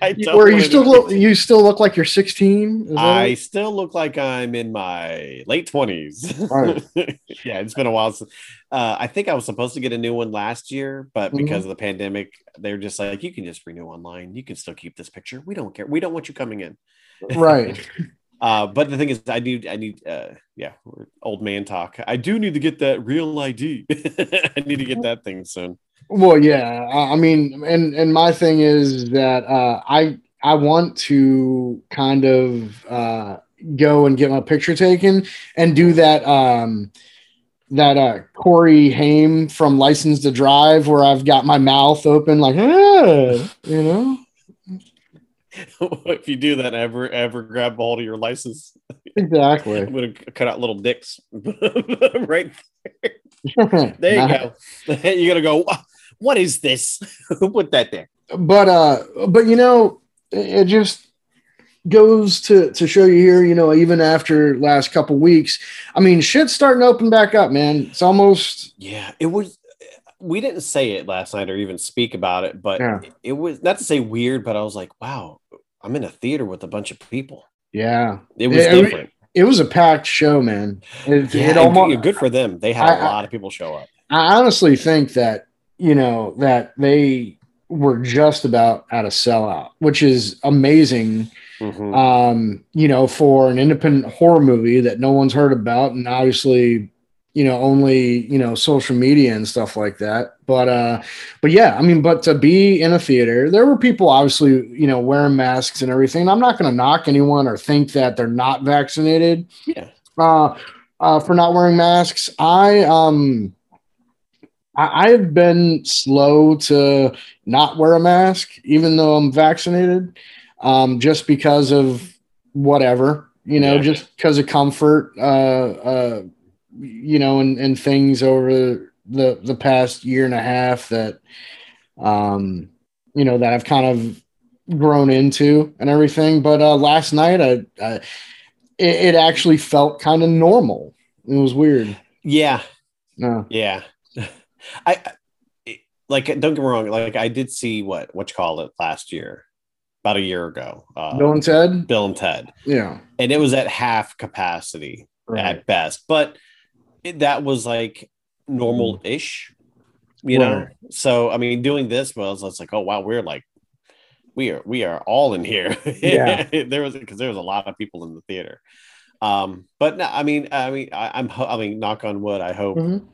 I don't you still look, you still look like you're 16. Is that I right? still look like I'm in my late twenties. Right. yeah, it's been a while. Since, uh, I think I was supposed to get a new one last year, but Mhm. because of the pandemic, they're just like, you can just renew online. You can still keep this picture. We don't care. We don't want you coming in. right. Uh, but the thing is, I need, I need, uh, yeah, old man talk. I do need to get that real ID. I need to get that thing soon. Well, yeah. I mean, and and my thing is that uh, I I want to kind of uh, go and get my picture taken and do that um, that uh, Corey Haim from License to Drive, where I've got my mouth open, like, "Ah," you know, if you do that, ever, ever grab hold of your license, exactly. I'm gonna cut out little dicks right there. There you go. You're gonna go. What is this? Who put that there? but uh but you know it it just goes to to show you here you know even after last couple weeks i mean shit's starting to open back up man it's almost Yeah, it was. We didn't say it last night or even speak about it, but Yeah. it was not to say weird, but I was like, wow, I'm in a theater with a bunch of people. Yeah It was it- different. it was a packed show man it, Yeah, it almost good- for them. They had a I- I- lot of people show up. i honestly think that you know that they were just about at a sellout which is amazing Mhm. um, you know, for an independent horror movie that no one's heard about, and obviously, you know, only you know social media and stuff like that. But uh, but yeah, I mean, but to be in a theater, there were people obviously, you know, wearing masks and everything. I'm not going to knock anyone or think that they're not vaccinated yeah, uh, uh, for not wearing masks. I um. I- I've been slow to not wear a mask, even though I'm vaccinated, um, just because of whatever, you know, Yeah. just because of comfort, uh, uh, you know, and, and things over the the past year and a half that, um, you know, that I've kind of grown into and everything. But uh, last night, I, I it, it actually felt kind of normal. It was weird. yeah, No. yeah. I, I like. Don't get me wrong. Like I did see what what you call it last year, about a year ago. Uh, Bill and Ted? Bill and Ted, Yeah. and it was at half capacity. Right. at best. But it, that was like normal ish, you know. So I mean, doing this was it's like, oh wow, we're like, we are we are all in here. Yeah. there was because there was a lot of people in the theater. Um, but no, I mean, I mean, I, I'm ho- I mean, knock on wood. I hope Mhm.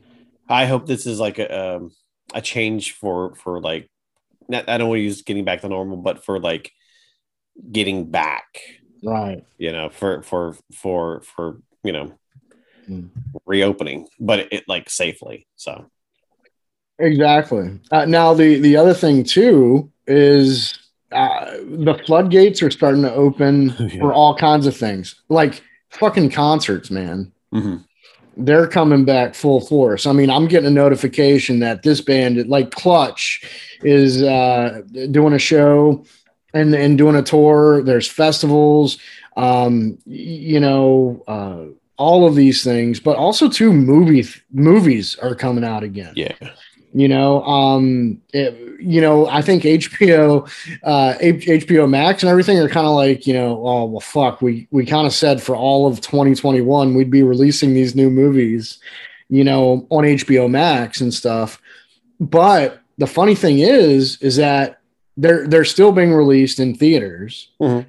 I hope this is like a um, a change for for like not, I don't want to use getting back to normal, but for like getting back Right. you know, for for for for you know, Mm. reopening, but it, like safely. So Exactly. Uh, now the the other thing too is uh, the floodgates are starting to open Yeah. for all kinds of things, like fucking concerts, man. Mm-hmm. They're coming back full force. I mean, I'm getting a notification that this band, like Clutch, is uh, doing a show and and doing a tour. There's festivals. Um, you know, uh, all of these things, but also two movie movies are coming out again. Yeah. You know, um, it, you know, I think HBO, uh, HBO Max and everything are kind of like, you know, oh well, fuck. We we kind of said for all of 2021 we'd be releasing these new movies, you know, on HBO Max and stuff. But the funny thing is, is that they're they're still being released in theaters. Mhm.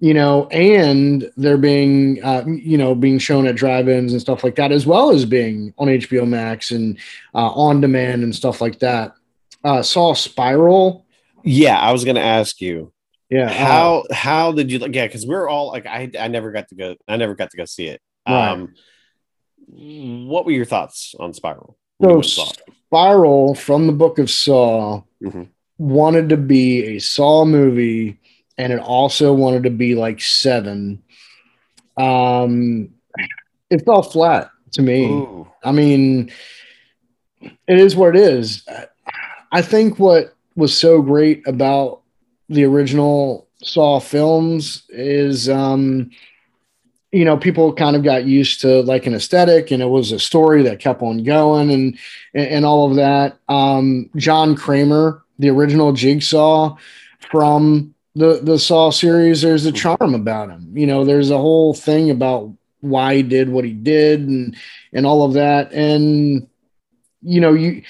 You know, and they're being, uh, you know, being shown at drive-ins and stuff like that, as well as being on HBO Max and uh, on demand and stuff like that. Uh, saw Spiral. Yeah, I was gonna ask you Yeah. uh, how how did you like? Yeah, because we're all like I I never got to go. I never got to go see it. Right. Um, what were your thoughts on Spiral? so went and saw it? Spiral from the Book of Saw Mhm. wanted to be a Saw movie, and it also wanted to be like Seven. Um, it fell flat to me. Ooh. I mean, it is what it is. I think what was so great about the original Saw films is, um, you know, people kind of got used to like an aesthetic, and it was a story that kept on going, and and, and all of that. Um, John Kramer, the original Jigsaw from the the Saw series, there's a charm about him. You know, there's a whole thing about why he did what he did, and and all of that. And you know, you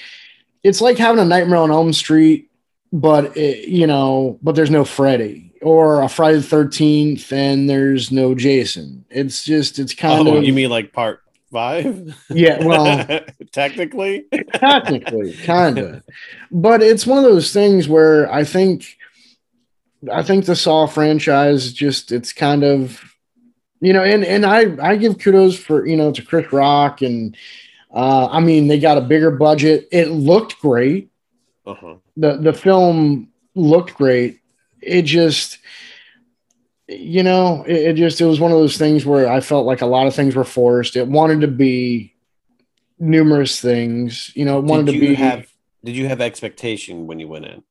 it's like having a Nightmare on Elm Street, but it, you know, but there's no Freddy or a Friday the Thirteenth, and there's no Jason. It's just it's kind Oh, of you mean like part five? Yeah, well- technically. technically kind of but it's one of those things where i think i think the saw franchise just it's kind of you know and and i i give kudos for you know to chris rock and uh i mean they got a bigger budget it looked great Uh-huh. the the film looked great it just you know it, it just it was one of those things where i felt like a lot of things were forced it wanted to be numerous things you know it wanted Did to be have did you have expectation when you went in?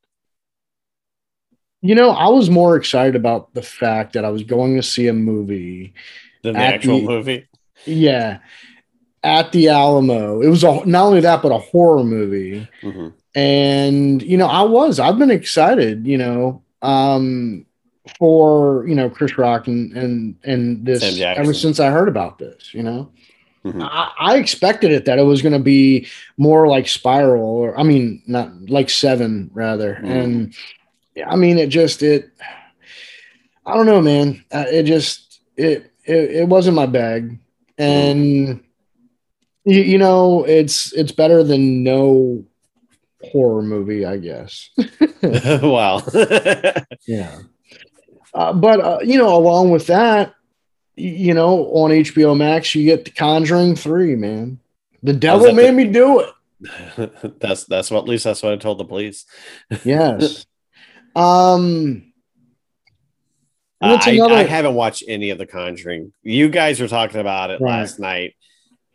You know i was more excited about the fact that i was going to see a movie Than the actual the- movie? yeah at the alamo it was a, not only that but a horror movie Mhm. and you know i was i've been excited you know um for you know chris rock and and and this ever since i heard about this you know Mhm. I, I expected it that it was going to be more like spiral or i mean not like seven rather Mhm. and i mean it just it i don't know man. Uh, it just it, it it wasn't my bag. And you, you know it's it's better than no horror movie i guess. Wow. yeah. Uh, but uh, you know along with that you know on hbo max you get the conjuring 3 man. The devil made the- me do it. That's that's what at least that's what I told the police. yes um it's I, another- I haven't watched any of the Conjuring. You guys were talking about it Right. last night,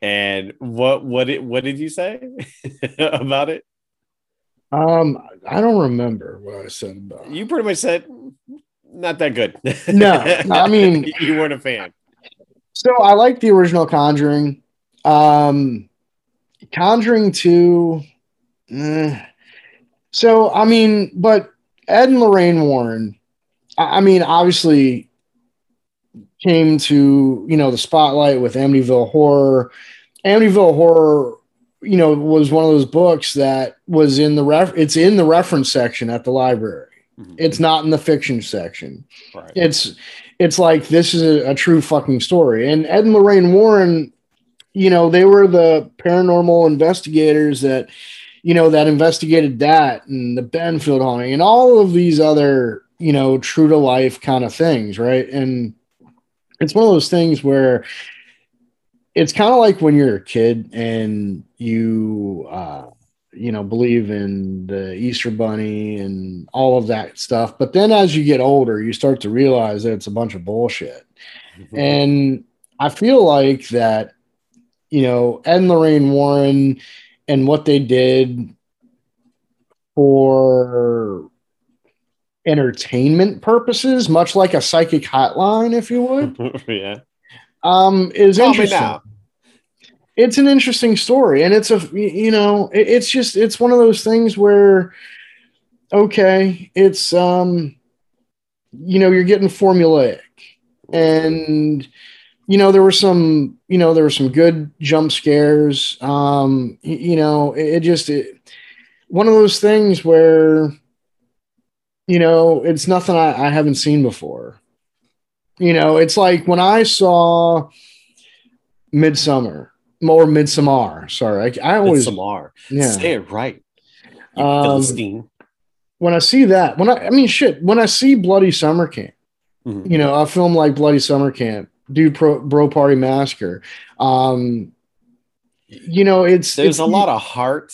and what what did what did you say about it? um i don't remember what i said about it. You pretty much said not that good. No, I mean- you weren't a fan. So I like the original Conjuring. Um, Conjuring 2. eh. So, I mean, but Ed and Lorraine Warren, I, mean, obviously came to, you know, the spotlight with Amityville Horror. Amityville Horror, you know, was one of those books that was in the ref, it's in the reference section at the library. Mhm. It's not in the fiction section Right. it's it's like this is a, a true fucking story. And Ed and Lorraine Warren, you know, they were the paranormal investigators that, you know, that investigated that and the Enfield haunting and all of these other, you know, true to life kind of things, right? And it's one of those things where it's kind of like when you're a kid and you uh you know believe in the easter bunny and all of that stuff. But then as you get older you start to realize that it's a bunch of bullshit. And i feel like that you know ed and lorraine warren and what they did for entertainment purposes much like a psychic hotline if you would yeah. um, is Call me interesting. now. It's an interesting story, and it's a you know, it- it's just it's one of those things where, okay, it's um, you know, you're getting formulaic, and you know there were some you know there were some good jump scares. Um, y- you know, it, it just it, one of those things where, you know, it's nothing I, I haven't seen before. You know, it's like when I saw Midsummer or Midsummer. Sorry, I, I always Samar. yeah. Say it right. Um, when I see that, when I, I mean, shit, when I see Bloody Summer Camp, Mhm. you know, a film like Bloody Summer Camp, Dude Pro, Bro Party Massacre, um, you know, it's There's it's, a lot of heart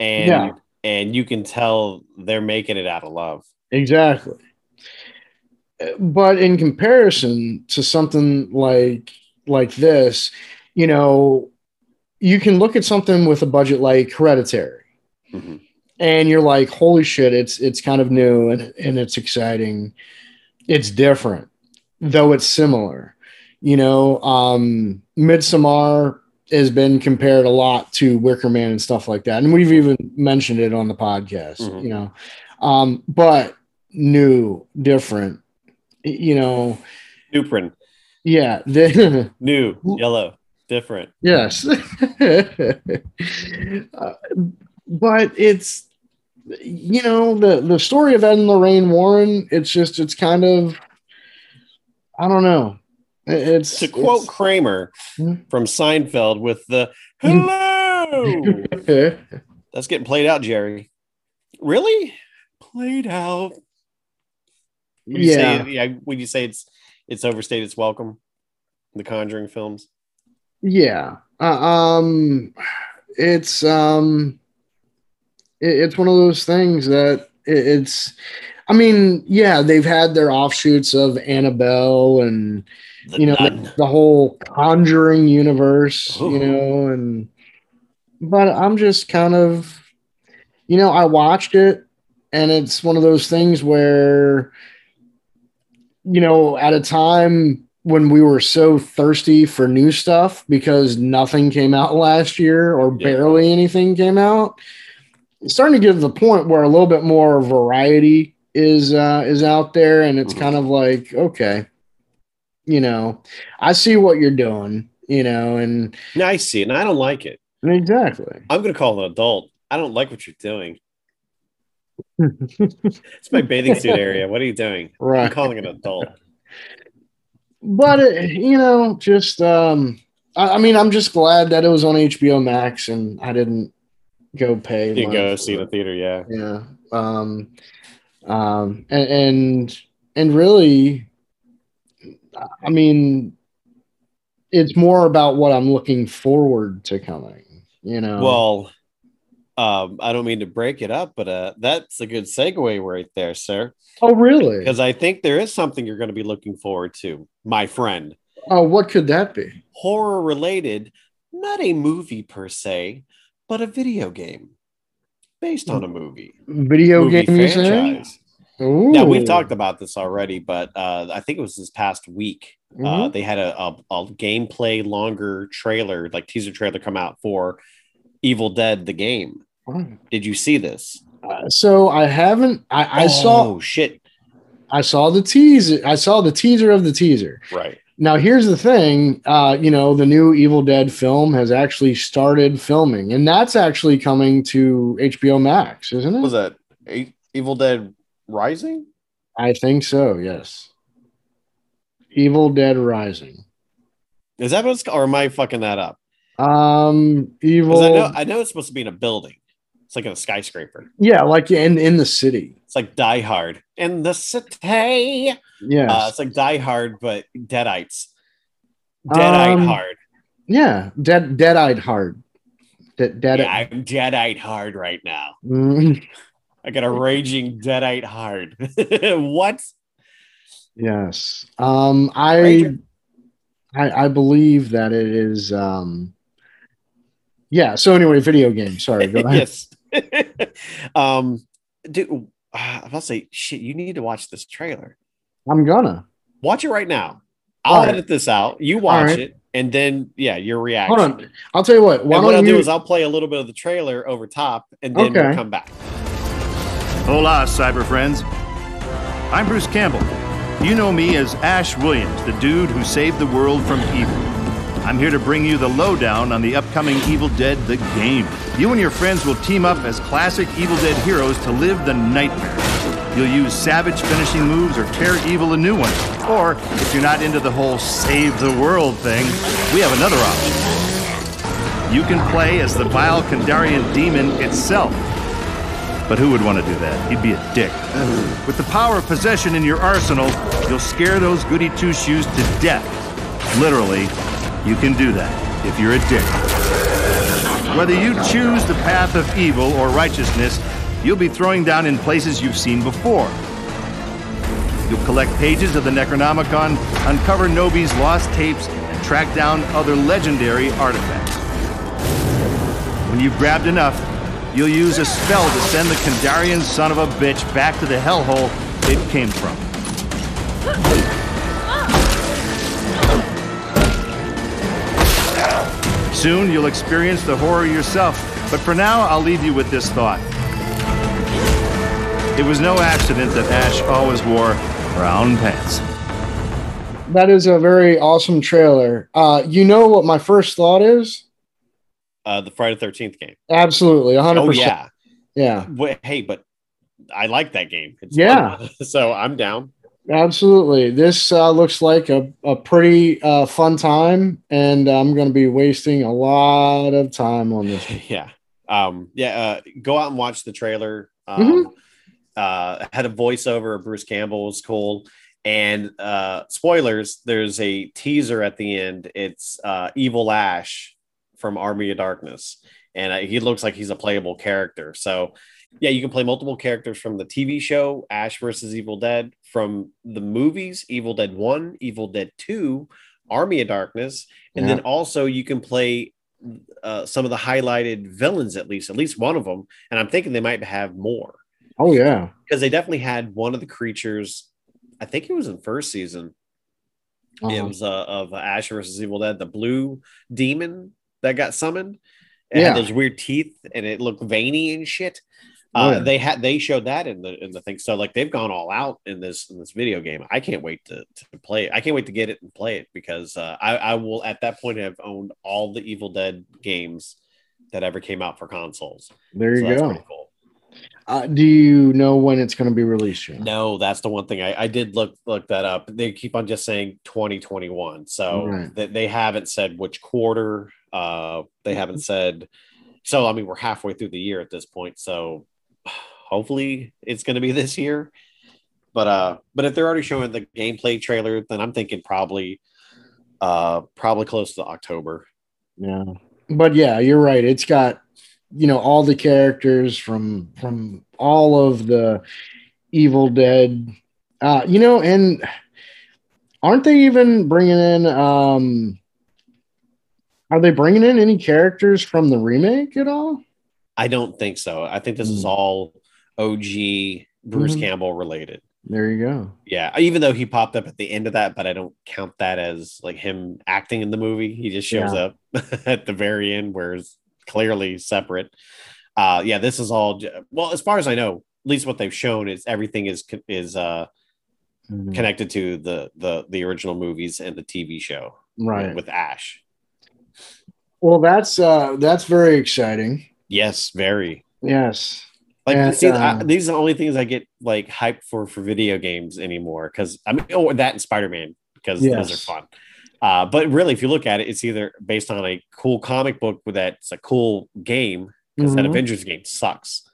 and Yeah. and you can tell they're making it out of love. exactly. But in comparison to something like like this, you know, you can look at something with a budget like Hereditary, Mhm. and you're like, holy shit, it's it's kind of new and, and it's exciting. It's different, though it's similar. You know, um Midsommar has been compared a lot to Wicker Man and stuff like that. And we've even mentioned it on the podcast, Mhm. you know. Um, but new, different, you know, new print. yeah, the, New, yellow, different. Yes. Uh, but it's you know the the story of Ed and Lorraine Warren. It's just it's kind of I don't know. It's To quote it's- Kramer Hmm. from Seinfeld with the hello. That's getting played out, Jerry. Really? Played out. Would you yeah, say, yeah. Would you say it's it's overstated its welcome? The Conjuring films. yeah. Uh, um, it's um, it- it's one of those things that it, it's. I mean, yeah, they've had their offshoots of Annabelle and The you know the, the whole conjuring universe Ooh. you know and but i'm just kind of you know i watched it and it's one of those things where you know at a time when we were so thirsty for new stuff because nothing came out last year or Yeah. barely anything came out it's starting to get to the point where a little bit more variety is uh is out there and it's Mhm. kind of like okay you know i see what you're doing you know and No, I see it, and I don't like it. exactly I'm going to call an adult. I don't like what you're doing. It's my bathing suit area. What are you doing? I'm calling an adult. but it, you know just um I, I mean i'm just glad that it was on hbo max and i didn't go pay You go see the theater, yeah. yeah um um and and, and really i mean it's more about what i'm looking forward to coming you know Well, um, I don't mean to break it up, but uh, that's a good segue right there, sir. oh really Because I think there is something you're going to be looking forward to, my friend. oh what could that be Horror related, not a movie per se, but a video game based on a movie. video movie game franchise. Ooh. Now we've talked about this already, but uh, I think it was this past week. Uh, Mhm. they had a, a, a gameplay longer trailer, like teaser trailer, come out for Evil Dead the game. Did you see this? Uh, so I haven't. I, I saw. Oh shit! I saw the teaser. I saw the teaser of the teaser. Right. Now here's the thing. Uh, you know, the new Evil Dead film has actually started filming, and that's actually coming to HBO Max, isn't it? Was that Evil Dead Rising? I think so. Yes. Evil Dead Rising. Is that what it's called? Or am I fucking that up? Um, Evil. I know I know it's supposed to be in a building. It's like in a skyscraper. yeah, like in in the city. It's like Die Hard in the city. Yeah, Uh, it's like Die Hard, but Deadites. Deadite Um, hard. yeah. Dead dead-eyed hard. Dead dead. Yeah, I'm Deadite hard right now. I got a raging Deadite hard. what? yes. Um, I, I I believe that it is. Um, yeah. So anyway, video game. Sorry. Go ahead. yes. um, dude, uh, I'm about to say, shit. You need to watch this trailer. I'm gonna. Watch it right now. I'll All right. edit this out. You watch right. it, and then yeah, your reaction. Hold on. I'll tell you what. Why and what don't I'll you? do is I'll play a little bit of the trailer over top, and then we'll come back. Hola, cyber friends. I'm Bruce Campbell. You know me as Ash Williams, the dude who saved the world from evil. I'm here to bring you the lowdown on the upcoming Evil Dead the game. You and your friends will team up as classic Evil Dead heroes to live the nightmare. You'll use savage finishing moves or tear evil a new one. Or, if you're not into the whole save the world thing, we have another option. You can play as the vile Kandarian demon itself. But who would want to do that? He'd be a dick. With the power of possession in your arsenal, you'll scare those goody two shoes to death. Literally, you can do that if you're a dick. Whether you choose the path of evil or righteousness, you'll be throwing down in places you've seen before. You'll collect pages of the Necronomicon, uncover Knowby's lost tapes, and track down other legendary artifacts. When you've grabbed enough, you'll use a spell to send the Kandarian son of a bitch back to the hellhole it came from. Soon you'll experience the horror yourself, but for now I'll leave you with this thought. It was no accident that Ash always wore brown pants. that is a very awesome trailer. Uh, you know what my first thought is? Uh, the Friday Thirteenth game. Absolutely, 100. Oh percent yeah. yeah, hey, but I like that game. It's Yeah. fun. so I'm down. absolutely. This uh, looks like a, a pretty uh, fun time, and I'm going to be wasting a lot of time on this. yeah um yeah uh go out and watch the trailer um Mm-hmm. uh had a voiceover of bruce campbell was cool and uh spoilers there's a teaser at the end it's uh evil ash from army of darkness. And uh, he looks like he's a playable character. So yeah you can play multiple characters from the tv show ash versus evil dead from the movies evil dead 1 evil dead 2 army of darkness. And Yeah. then also you can play uh, some of the highlighted villains at least at least one of them and i'm thinking they might have more. Oh yeah, because they definitely had one of the creatures i think it was in first season. It Uh-huh. was uh, of ash versus evil dead the blue demon that got summoned it Yeah. had those weird teeth and it looked veiny and shit Oh, uh, yeah. they had they showed that in the in the thing so like they've gone all out in this in this video game i can't wait to, to play it i can't wait to get it and play it because uh, I, I will at that point have owned all the evil dead games that ever came out for consoles there you So that's go. pretty cool. Uh, do you know when it's going to be released? Yet? No, that's the one thing I, I did look look that up. They keep on just saying 2021, so Right. they, they haven't said which quarter. Uh, they haven't said. So I mean, we're halfway through the year at this point. So hopefully, it's going to be this year. But uh, but if they're already showing the gameplay trailer, then I'm thinking probably, uh, probably close to October. Yeah, but yeah, you're right. It's got you know all the characters from from all of the Evil Dead. Uh, you know, and aren't they even bringing in? um Are they bringing in any characters from the remake at all? I don't think so. I think this is Mm. all OG Bruce Mhm. Campbell related. There you go. Yeah, even though he popped up at the end of that, but I don't count that as like him acting in the movie. He just shows Yeah. up at the very end, where it's clearly separate. Uh, yeah, this is all well, as far as I know, at least what they've shown is everything is is uh Mhm. connected to the the the original movies and the TV show Right. with Ash. Well, that's uh that's very exciting. Yes, very. Yes. Like And, see, uh, I, these are the only things I get like hyped for for video games anymore. Because I mean, oh, that and Spider Man because those are fun. Uh, but really, if you look at it, it's either based on a cool comic book that's a cool game because that Mhm. Avengers game sucks.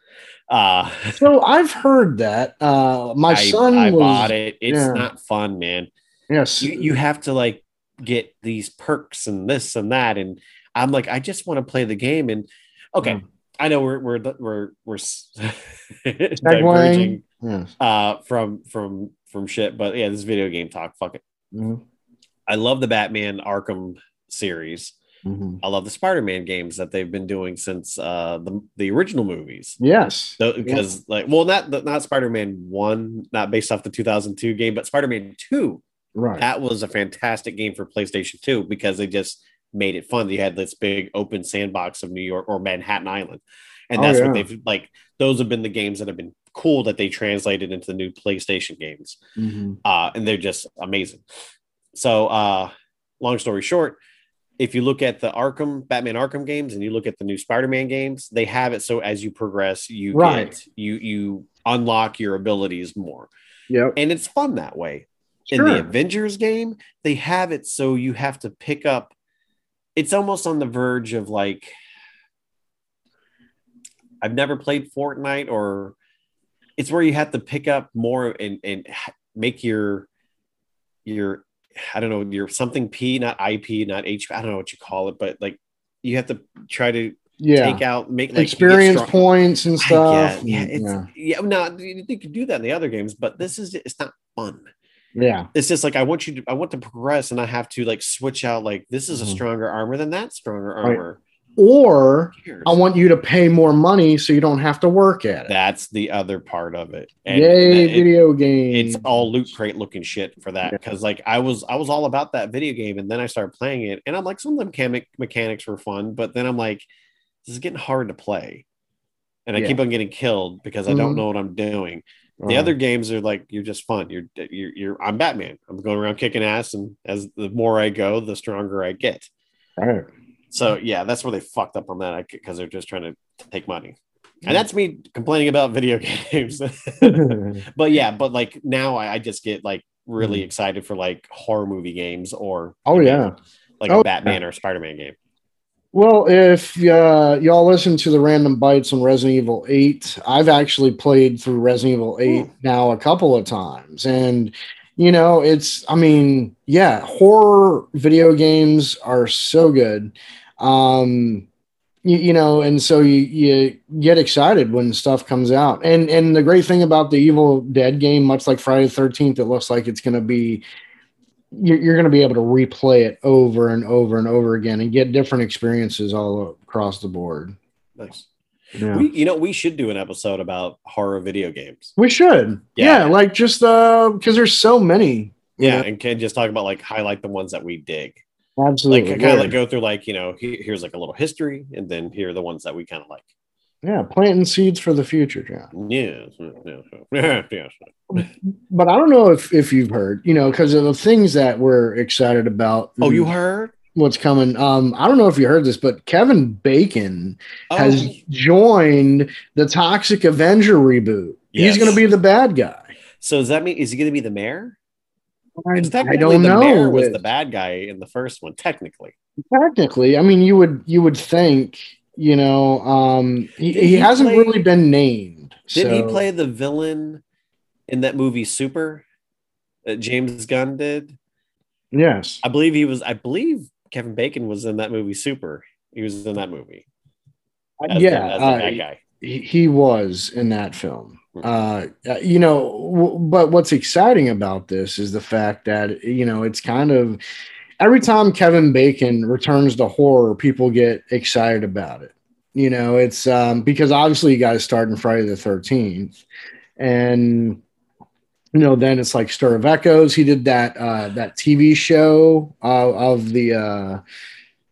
Uh, So I've heard that. Uh my I, son I was bought it. It's yeah. not fun, man. yes. You you have to like get these perks and this and that, and I'm like, I just want to play the game. And okay, Mm. I know we're we're we're we're s- diverging Yes. uh from from from shit but yeah this video game talk fuck it Mhm. i love the batman arkham series Mhm. i love the spider-man games that they've been doing since uh the, the original movies Yes. so, because like well not not spider-man 1 not based off the 2002 game but spider-man 2 Right. That was a fantastic game for PlayStation 2 because they just made it fun. You had this big open sandbox of New York or Manhattan Island. And Oh, that's yeah. what they've like those have been the games that have been cool that they translated into the new PlayStation games. Mhm. Uh, and they're just amazing. So uh long story short, if you look at the Arkham Batman Arkham games and you look at the new Spider-Man games, they have it so as you progress, you Right. get you you unlock your abilities more. Yep. And it's fun that way. In the Avengers game, they have it so you have to pick up it's almost on the verge of like I've never played Fortnite or it's where you have to pick up more and and make your your I don't know your something P not IP not H I don't know what you call it but like you have to try to Yeah. take out make like Experience points and stuff. yeah, it's yeah. yeah, no, you you can do that in the other games, but this is it's not fun. Yeah. It's just like I want you to I want to progress and I have to like switch out like this is a Mhm. stronger armor than that stronger Right. armor. Or I want you to pay more money so you don't have to work at it. That's the other part of it. Yay, it- video game! it's all loot crate looking shit for that because like I was I was all about that video game and then I started playing it and I'm like some of the mechanic mechanics were fun, but then I'm like this is getting hard to play, and I Yeah. keep on getting killed because I don't Mhm. know what I'm doing. The Uh-huh. other games are like you're just fun. You're you're, you're I'm Batman. I'm going around kicking ass, and as the more I go, the stronger I get. Right. So yeah, that's where they fucked up on that because they're just trying to take money. And that's me complaining about video games. but yeah, but like now I, I just get like really excited for like horror movie games or. Oh, yeah. like Oh, a Batman or Spider Man game. Well, if uh, y'all listen to the random bites on Resident Evil 8, I've actually played through Resident Evil 8 now a couple of times. And, you know, it's, I mean, yeah, horror video games are so good. Um, you, you know, and so you, you get excited when stuff comes out. And, and the great thing about the Evil Dead game, much like Friday the 13th, it looks like it's going to be you're, you're going to be able to replay it over and over and over again and get different experiences all across the board. Nice. Yeah. We, you know, we should do an episode about horror video games. We should. Yeah. Yeah, like just uh because there's so many. Yeah, know? and can just talk about like highlight the ones that we dig. Absolutely. Like kind of like go through like you know he- here's like a little history, and then here are the ones that we kind of like. Yeah, planting seeds for the future, John. Yes, yes, yes. But I don't know if if you've heard, you know, because of the things that we're excited about. Oh, you heard? what's coming? Um, I don't know if you heard this, but Kevin Bacon has Oh. joined the Toxic Avenger reboot. Yes. He's going to be the bad guy. So does that mean is he going to be the mayor? I, I don't the know. mayor was It- the bad guy in the first one, technically. technically i mean you would you would think you know um he, he, he hasn't play- really been named Didn't he play the villain in that movie Super that James Gunn did? yes I believe he was. I believe Kevin Bacon was in that movie Super. He was in that movie. As yeah the, uh, bad guy. he, he was in that film Hmm. uh uh, you know w- but what's exciting about this is the fact that you know it's kind of every time kevin bacon returns to horror people get excited about it you know it's um because obviously you guys start in friday the 13th and you know then it's like stir of echoes he did that uh that tv show uh, of the uh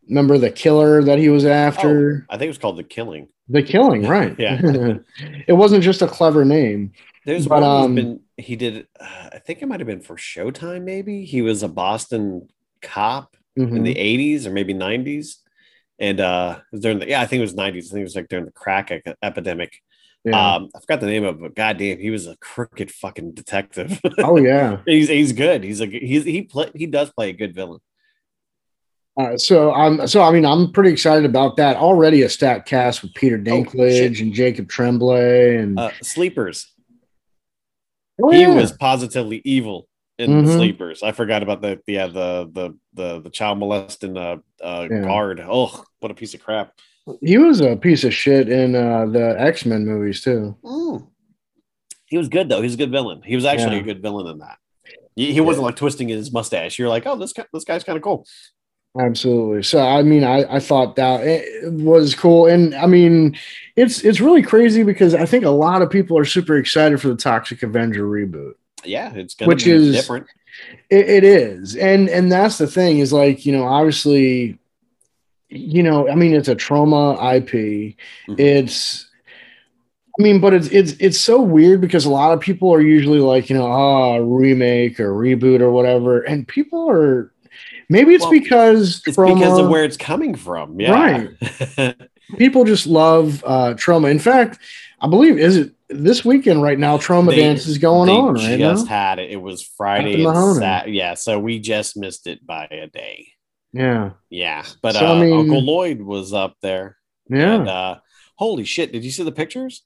remember the killer that he was after Oh, I think it was called The Killing. the killing right Yeah. it wasn't just a clever name There's But, one um, been. He did. Uh, I think it might have been for Showtime. Maybe he was a Boston cop in Mhm. the '80s or maybe '90s, and uh, it was during the yeah, I think it was '90s. I think it was like during the crack e- epidemic. Yeah. Um, I forgot the name of it, but goddamn, he was a crooked fucking detective. oh yeah he's he's good. He's like he's he play he does play a good villain. Uh, so I'm so I mean I'm pretty excited about that. Already a stat cast with Peter Dinklage and Jacob Tremblay and Uh, Sleepers. Oh, he was positively evil in the Mhm. Sleepers. I forgot about the yeah the the the the child molesting uh, uh Yeah. guard. Oh, what a piece of crap. he was a piece of shit in uh, the X Men movies too. Mm. He was good though. He was a good villain. He was actually Yeah. a good villain in that. He, he wasn't like twisting his mustache. You're like, oh, this guy, this guy's kind of cool. Absolutely. So I mean I, I thought that it was cool, and I mean it's it's really crazy because I think a lot of people are super excited for the Toxic Avenger reboot. Yeah, it's gonna Which be is- different. It, it is, and and that's the thing is like you know obviously, you know I mean it's a Troma IP. Mhm. It's, I mean, but it's it's it's so weird because a lot of people are usually like you know ah remake or reboot or whatever, and people are maybe it's Well, because It's Troma, because of where it's coming from. Yeah. Right. people just love uh Troma. In fact, I believe is it this weekend right now. Troma They- dance is going on right just now. had it. It was Friday and Sat- Yeah, so we just missed it by a day. Yeah, Yeah, but So, I uh, mean- Uncle Lloyd was up there. yeah. And, uh, holy shit! Did you see the pictures?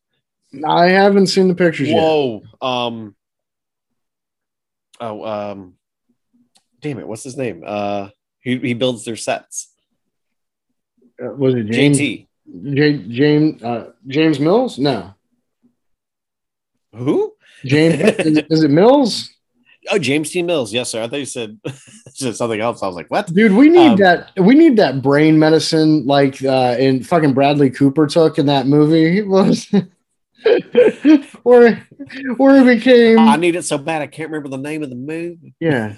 I haven't seen the pictures yet. Whoa. Um. Oh. Um. Damn it! What's his name? Uh. He he builds their sets. Uh, was it James? JT. J- James uh, James Mills? No, Who? James is, it- is it Mills? Oh, James T. Mills. Yes, sir. I thought you said something else. I was like, what? Dude, we need Um, that. We need that brain medicine like uh, in fucking Bradley Cooper took in that movie. Was where where he became? I need it so bad. I can't remember the name of the movie. yeah,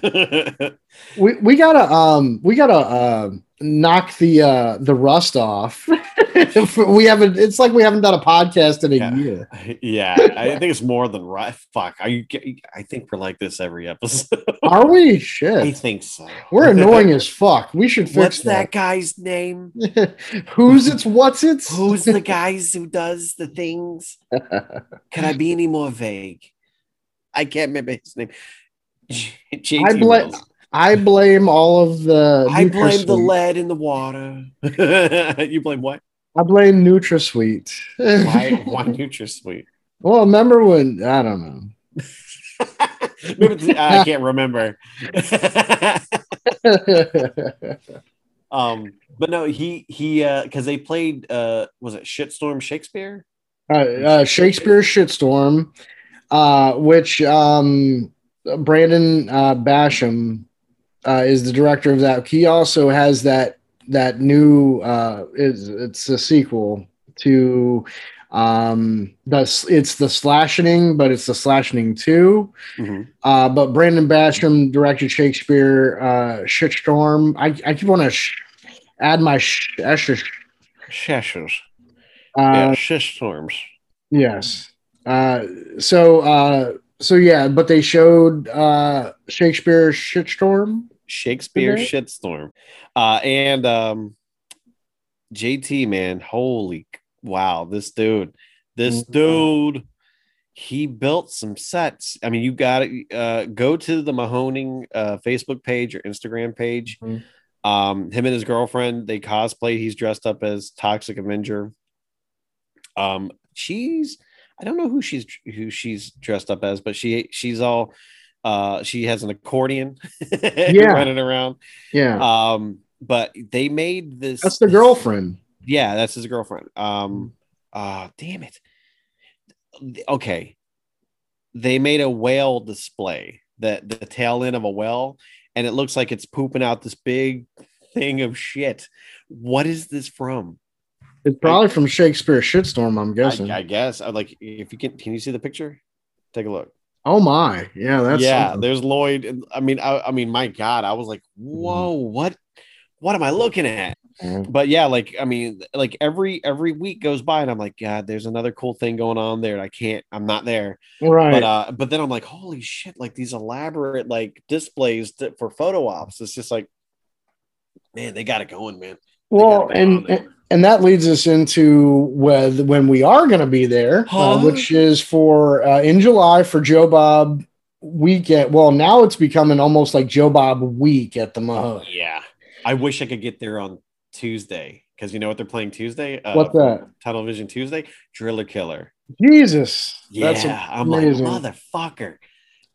we we gotta um we gotta uh, knock the uh the rust off. we haven't. It's like we haven't done a podcast in a Yeah. year. yeah, I think it's more than right. Fuck. Are you? I think we're like this every episode. Are we? Shit i think so. we're annoying as fuck. We should fix What's that that. guy's name? Who's it's? What's it's? Who's the guys who does the things? Can I be any more vague? I can't remember his name. J- Mills. I blame all of the. I blame the lead in the water. you blame what? I blame NutraSweet. Why? Why NutraSweet? well, remember when? I don't know. Maybe- I can't remember. um, but no, he he uh because they played uh was it Shitstorm Shakespeare? uh, uh, Shakespeare Shitstorm, uh, which um, Brandon uh, Basham uh, is the director of that. He also has that that new uh, is it's a sequel to um the it's the slashing but it's the slashing 2 Mhm. uh but brandon basham directed shakespeare uh shitstorm i, I keep want to sh- add my sh- sh- Shashers. uh, Shitstorms. Yes. Uh, so uh, so yeah, but they showed uh, Shakespeare shitstorm. Shakespeare. Shitstorm. Uh and um JT man, holy wow, this dude, this Mhm. dude, he built some sets. I mean, you got to uh go to the Mahoning uh Facebook page or Instagram page. Mhm. Um, him and his girlfriend, they cosplay. He's dressed up as Toxic Avenger. Um, she's I don't know who she's who she's dressed up as, but she she's all uh she has an accordion Yeah. running around. Yeah, Um, but they made this that's the girlfriend. yeah, that's his girlfriend. Um, uh, damn it. Okay, they made a whale display that the tail end of a whale, and it looks like it's pooping out this big thing of shit. What is this from? It's probably from Shakespeare shitstorm. I'm guessing. I, I guess. I like if you can. Can you see the picture? Take a look. oh my, yeah, that's yeah, something. there's Lloyd. I mean, I, I mean, my God, I was like, whoa, what, what am I looking at? Mhm. But yeah, like I mean, like every every week goes by, and I'm like, God, there's another cool thing going on there. I can't, I'm not there. right. But uh, but then I'm like, holy shit, like these elaborate like displays to, for photo ops. It's just like, man, they got it going, man. Well, gotta and and that leads us into when when we are going to be there, uh, which is for uh, in July for Joe Bob weekend. Well, now it's becoming almost like Joe Bob week at the Mahoning. Yeah, I wish I could get there on Tuesday because you know what they're playing Tuesday. Uh, What's that? Tunnel Vision Tuesday, Driller Killer. Jesus, Yeah, that's I'm amazing. like motherfucker.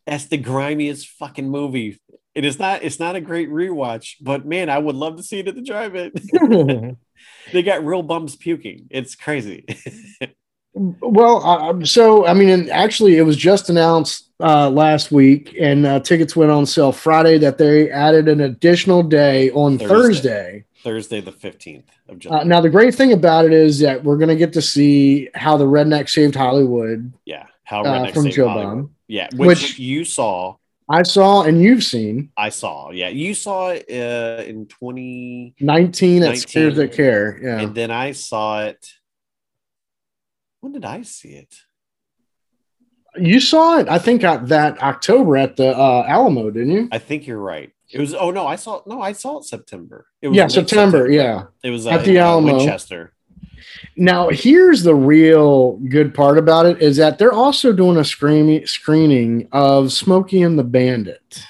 That's the grimiest fucking movie. It is not. It's not a great rewatch, but man, I would love to see it at the drive-in. they got real bums puking. It's crazy. well, uh, so I mean, and actually, it was just announced uh, last week, and uh, tickets went on sale Friday. That they added an additional day on Thursday. Thursday. Thursday, the fifteenth of July. Uh, now, the great thing about it is that we're going to get to see how the Redneck saved Hollywood yeah, how uh, redneck from Saved Joe Hollywood. Bob. Yeah, which, Which- you saw. I saw and you've seen I saw. Yeah, you saw it uh, in 2019 at 19. Scares That Care. Yeah. and then I saw it. When did I see it? You saw it, I think, at that October at the uh, Alamo, didn't you? I think you're right. It was. Oh no, I saw. No, I saw it September. It was Yeah, late September. Yeah. It was At uh, the in, uh, Alamo. Winchester. Now, here's the real good part about it is that they're also doing a screening screening of Smokey and the Bandit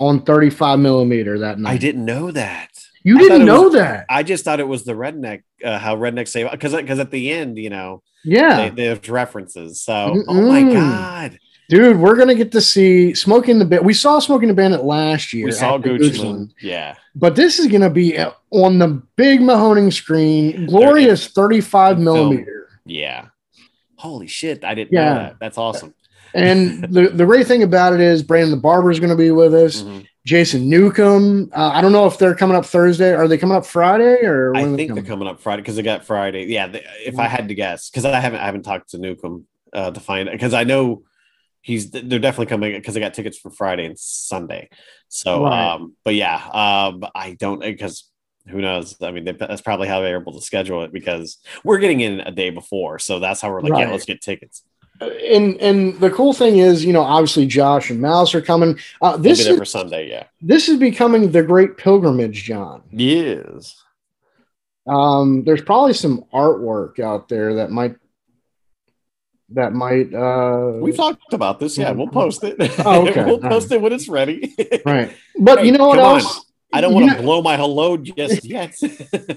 on 35 millimeter that night. I didn't know that. You I didn't know was- that. I just thought it was the redneck. Uh, how rednecks say because because at the end, you know, Yeah. they, there's references. So, oh my god, Dude, we're gonna get to see Smokey and the Bandit. We saw Smokey and the Bandit last year. we saw at the Goochland. Goochland. Yeah, But this is gonna be on the big Mahoning screen, glorious 35 Film. millimeter. yeah. Holy shit! I didn't Yeah. know that. That's awesome. And the, the great thing about it is Brandon the Barber is going to be with us. Mhm. Jason Newcomb. Uh, I don't know if they're coming up Thursday. Are they coming up Friday or I are they think they're coming? coming up Friday because they got Friday. Yeah, they, if I had to guess, because I haven't I haven't talked to Newcomb uh, to find because I know he's they're definitely coming because I got tickets for Friday and Sunday. So, Right. um, but yeah, um, I don't because who knows? I mean, they, that's probably how they're able to schedule it because we're getting in a day before, so that's how we're like, Right. yeah, let's get tickets. And and the cool thing is, you know, obviously Josh and Mouse are coming. Uh, We'll this be there is for Sunday. Yeah. this is becoming the great pilgrimage, John. Yes. Um, there's probably some artwork out there that might that might uh We've talked about this. Yeah, we'll post it. Oh, okay. we'll post it when it's ready. right. But Hey, you know what come on. else? I don't want to know- blow my hello just yet.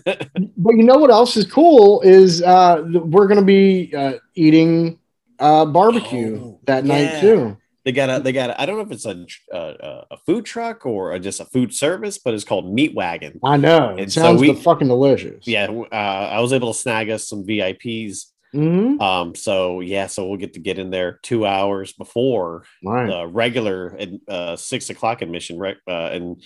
But you know what else is cool is uh we're gonna be uh eating uh barbecue Oh, that yeah. night too. they got a, they got a, I don't know if it's a, a, a food truck or a, just a food service, but it's called Meat Wagon. I know. It And so sounds we- the fucking delicious. Yeah, uh, I was able to snag us some VIPs. Hmm Um, so yeah, so we'll get to get in there two hours before Right. the regular uh, six o'clock admission, right? Uh, and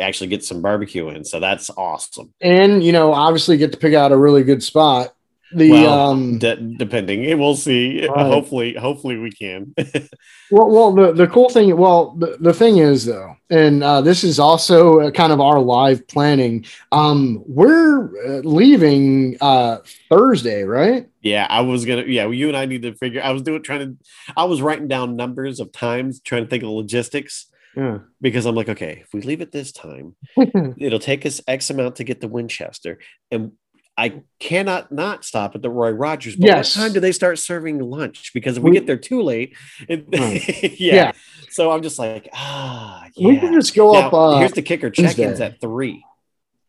actually get some barbecue in. So that's awesome. and you know, obviously get to pick out a really good spot. The well, um de- depending, we'll see. Right. Hopefully, hopefully we can. well, well the, the cool thing well the, the thing is though and uh, this is also uh, kind of our live planning um we're uh, leaving uh thursday right Yeah, I was gonna. Yeah, you and I need to figure. I was doing trying to. I was writing down numbers of times, trying to think of logistics yeah because I'm like, okay, if we leave at this time, it'll take us X amount to get to Winchester, and I cannot not stop at the Roy Rogers. But Yes. what time do they start serving lunch? Because if we, We- get there too late, it, Right. yeah. Yeah. So I'm just like, ah, yeah. we can just go Now, up uh here's the kicker: check-ins at three.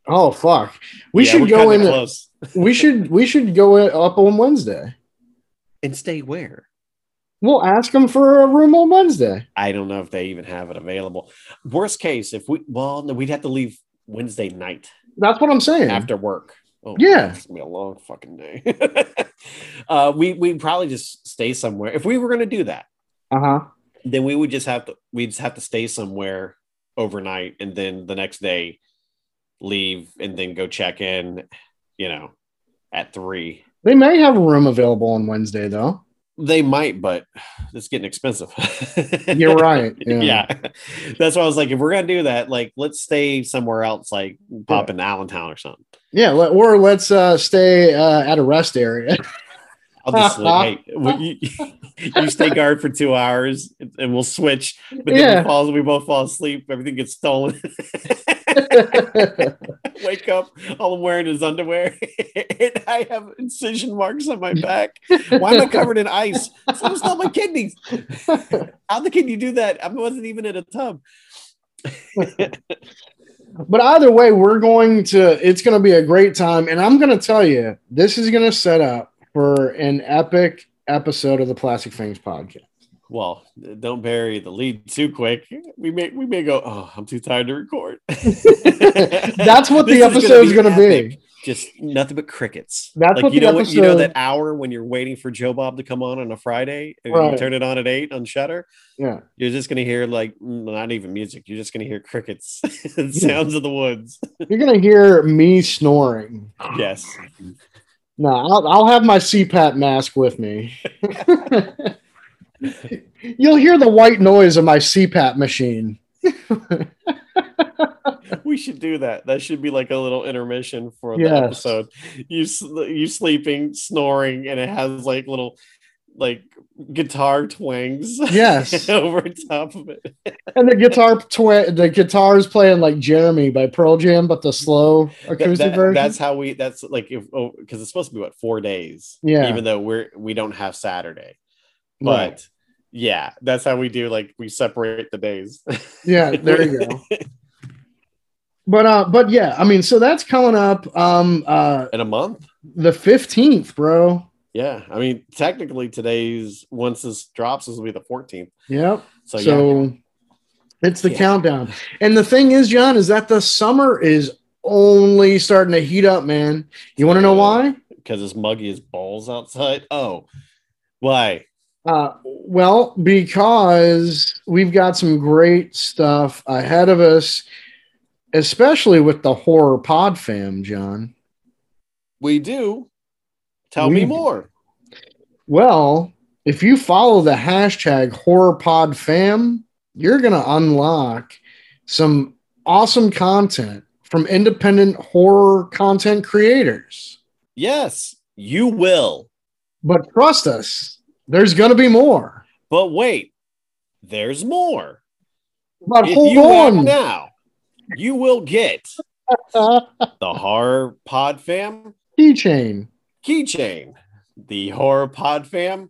oh fuck we Yeah, should go in close. we should we should go up on wednesday and stay where. we'll ask them for a room on wednesday I don't know if they even have it available. Worst case, if we well, no, we'd have to leave Wednesday night that's what i'm saying after work. Oh, Yeah. it's gonna be a long fucking day. uh, we we'd probably just stay somewhere. If we were gonna do that, uh-huh then we would just have to we'd just have to stay somewhere overnight, and then the next day leave, and then go check in. You know, at three. they may have a room available on wednesday though They might, but it's getting expensive. you're right yeah, yeah. That's why I was like, if we're gonna do that, like let's stay somewhere else, like pop into Allentown or something. Yeah, or let's uh, stay uh, at a rest area. I'll just like, hey, you, you stay guard for two hours and we'll switch. But then Yeah. we, fall, we both fall asleep, everything gets stolen. Wake up, all I'm wearing is underwear, and I have incision marks on my back. Why am I covered in ice? Someone stole my kidneys. How the can you do that? I wasn't even in a tub. But either way, we're going to. It's going to be a great time, and I'm going to tell you, this is going to set up for an epic episode of the Plastic Fangs podcast. Well, don't bury the lead too quick. We may we may go. Oh, I'm too tired to record. That's what the episode is episode's gonna be. Just nothing but crickets. That's like what you know what you know that hour when you're waiting for Joe Bob to come on on a Friday and Right. you turn it on at eight on Shudder. Yeah, You're just gonna hear like not even music. You're just gonna hear crickets, and sounds of the woods. you're going to hear me snoring. yes. No, I'll, I'll have my CPAP mask with me. You'll hear the white noise of my CPAP machine. We should do that. That should be like a little intermission for the Yes. episode. You you sleeping, snoring, and it has like little like guitar twangs. Yes. over top of it. And the guitar twi- the guitar is playing like Jeremy by Pearl Jam, but the slow acoustic that- version. that's how we. That's like if oh because it's supposed to be what four days. Yeah. Even though we're we don't have Saturday, but. Right. Yeah, that's how we do. Like we separate the days. Yeah, there you go. But uh, but yeah, I mean, so that's coming up um uh In a month. the 15th, bro. Yeah, I mean, technically today's once this drops, this will be the 14th. Yep. So, So, yeah, it's the Yeah. countdown. And the thing is, John, is that the summer is only starting to heat up, man. You want to know why? because it's muggy as balls outside. Oh, why? Uh, well, because we've got some great stuff ahead of us, especially with the horror pod fam, John. We do. Tell We me do. more. Well, if you follow the hashtag horror pod fam, you're going to unlock some awesome content from independent horror content creators. Yes, you will. But trust us, there's going to be more. But wait, there's more. But if hold on. now, you will get the horror pod fam Keychain, keychain, the horror pod fam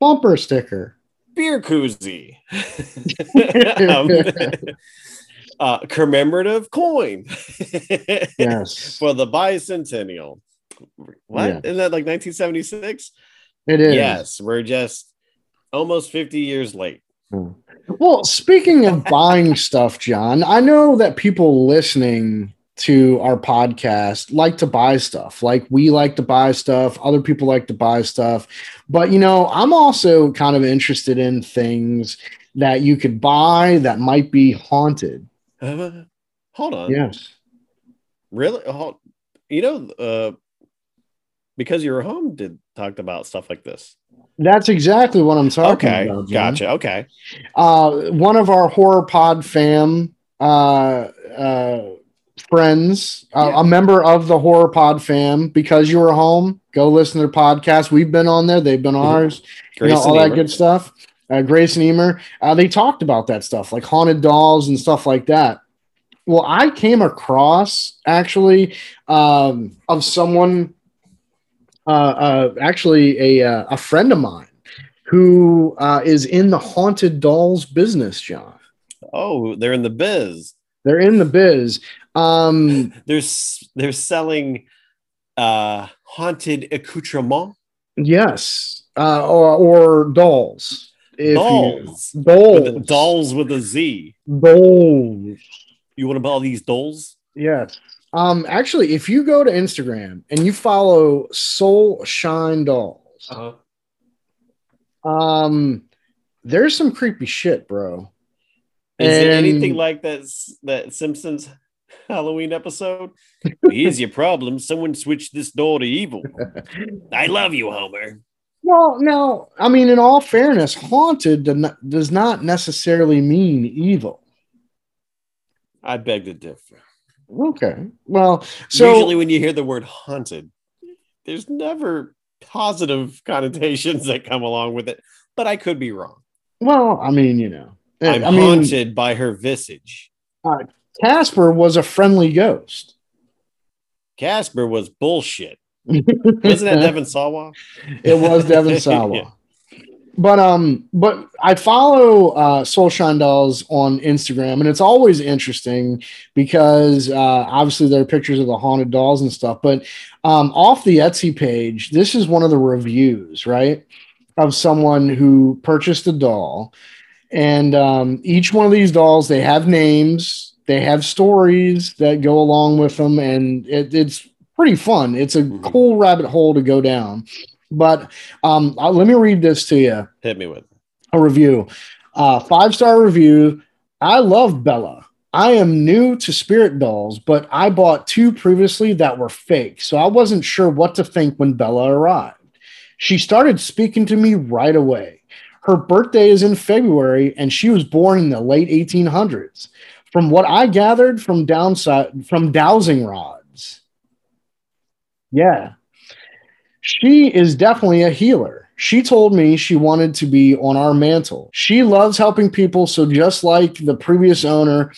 bumper sticker. beer koozie, um, uh, commemorative coin Yes, for the bicentennial. What Yeah. not that like 1976? it is. Yes, we're just almost 50 years late. Well, speaking of buying stuff, John, I know that people listening to our podcast like to buy stuff. Like we like to buy stuff, other people like to buy stuff. But, you know, I'm also kind of interested in things that you could buy that might be haunted. Uh, hold on. Yes. Really? You know, uh, because you were home, did talked about stuff like this. That's exactly what I'm talking Okay, about. Okay, gotcha. Okay, uh, one of our horror pod fam uh, uh, friends, uh, Yeah. a member of the horror pod fam, because you were home, go listen to their podcast. We've been on there, they've been Mhm. ours, you know, Grayson all that Emer. good stuff. Uh, Grace and Emer, uh, they talked about that stuff, like haunted dolls and stuff like that. Well, I came across actually um, of someone, uh, uh, actually a, uh, a friend of mine who uh, is in the haunted dolls business, John. Oh, they're in the biz. They're in the biz. Um, They're they're selling uh haunted accoutrement yes, uh, or, or dolls. If dolls. You, dolls. With dolls with a Z. Dolls. You want to buy all these dolls? Yes. Um, actually, if you go to Instagram and you follow Soul Shine Dolls, Uh-huh. um, there's some creepy shit, bro. Is it And- anything like that that Simpsons Halloween episode? Here's your problem. Someone switched this door to evil. I love you, Homer. Well, now, I mean, in all fairness, haunted does not necessarily mean evil. I beg to differ. Okay. Well, so Usually, when you hear the word haunted, there's never positive connotations that come along with it, but I could be wrong. well, I mean, you know, eh, I'm I mean, haunted by her visage. Uh, Casper was a friendly ghost. Casper was bullshit. Wasn't that Devin Sawa? it was Devin Sawa. But um, but I follow uh, Soul Shine Dolls on Instagram, and it's always interesting because uh, obviously there are pictures of the haunted dolls and stuff. But um, off the Etsy page, this is one of the reviews, right, of someone who purchased a doll, and um, each one of these dolls they have names, they have stories that go along with them, and it, it's pretty fun. It's a Mhm. cool rabbit hole to go down. But um, uh, let me read this to you Hit me with. a review. Uh, five star review. I love Bella. I am new to spirit dolls, but I bought two previously that were fake, so I wasn't sure what to think when Bella arrived. She started speaking to me right away. Her birthday is in February, and she was born in the late 1800s. From what I gathered from downside from dowsing rods. Yeah. She is definitely a healer. She told me she wanted to be on our mantle. She loves helping people. So, just like the previous owner,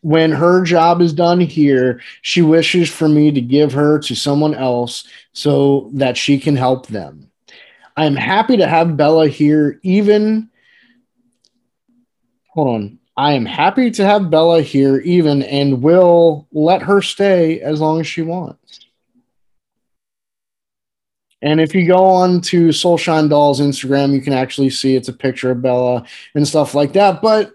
when her job is done here, she wishes for me to give her to someone else so that she can help them. I'm happy to have Bella here, even. Hold on. I am happy to have Bella here, even, and will let her stay as long as she wants. And if you go on to Soulshine Dolls Instagram, you can actually see it's a picture of Bella and stuff like that. But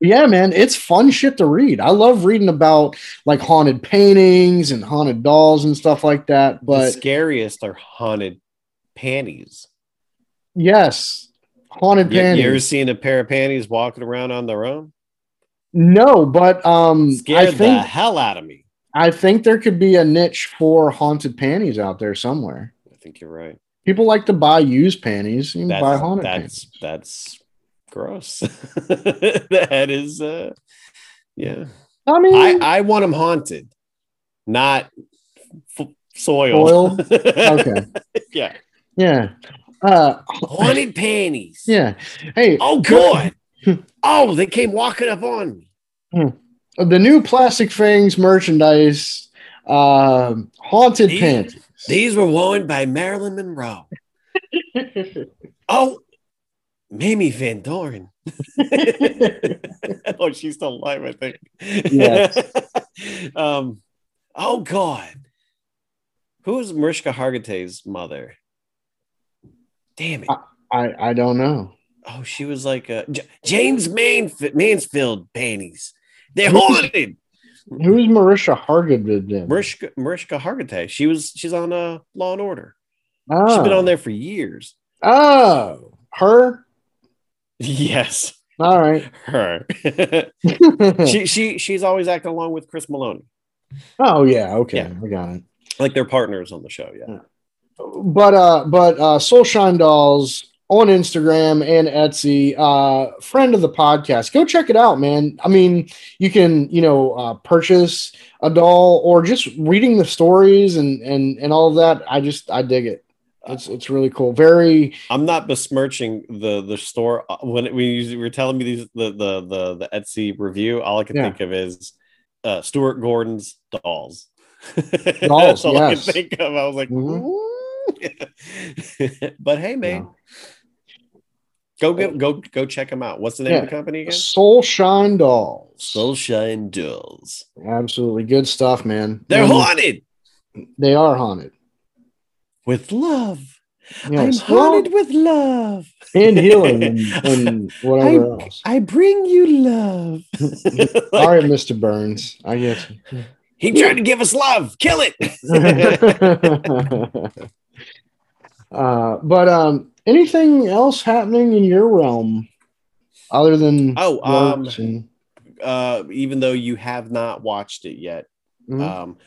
yeah, man, it's fun shit to read. I love reading about like haunted paintings and haunted dolls and stuff like that. But the scariest are haunted panties. Yes, haunted You, panties. you ever seen a pair of panties walking around on their own? no, but um, Scared I the hell out of me. I think there could be a niche for haunted panties out there somewhere. I think you're right. People like to buy used panties. You That's buy haunted panties. that's that's gross. that is, uh, yeah. I mean, I I want them haunted, not f-. Soiled? Okay. yeah. yeah, uh, Haunted panties. yeah. Hey, Oh God. oh, they came walking up on me. The new Plastic Fangs merchandise, um, haunted These- panties. These were worn by Marilyn Monroe. oh, Mamie Van Doren. oh, she's still alive, I think. Yes. um, oh God. who is Mariska Hargitay's mother? Damn it. I I don't know. Oh, she was like a J- Jayne Manf- Mansfield panties. They're haunted. Who's Marisha Hargitay? then? Mariska, Mariska Hargitay. She was she's on uh, Law and Order. Oh. She's been on there for years. Oh, her. Yes, All right. her. she she she's always acting along with Chris Meloni. oh yeah. Okay, Yeah. I got it. Like they're partners on the show. Yeah. But uh, but uh, Soulshine Dolls on Instagram and Etsy, uh, friend of the podcast. Go check it out, man. I mean, you can you know uh, purchase a doll or just reading the stories and and and all of that. I just I dig it. It's it's really cool. Very I'm not besmirching the the store Uh, when when you were telling me these the the the, the Etsy review. All I can Yeah. think of is uh, Stuart Gordon's dolls. Dolls, That's all yes. I could think of. I was like, Mhm. But hey, man, Yeah. Go go go go check them out. What's the name of the company again? Soulshine Dolls. Soulshine Dolls. Absolutely good stuff, man. They're And haunted They are haunted. with love. Yes. I'm haunted with love and healing and, and whatever I, else. I bring you love. All right, Mr. Burns. I get you. He tried to give us love. Kill it. uh, but um, anything else happening in your realm other than Oh, um, and- uh, even though you have not watched it yet, Mhm. um,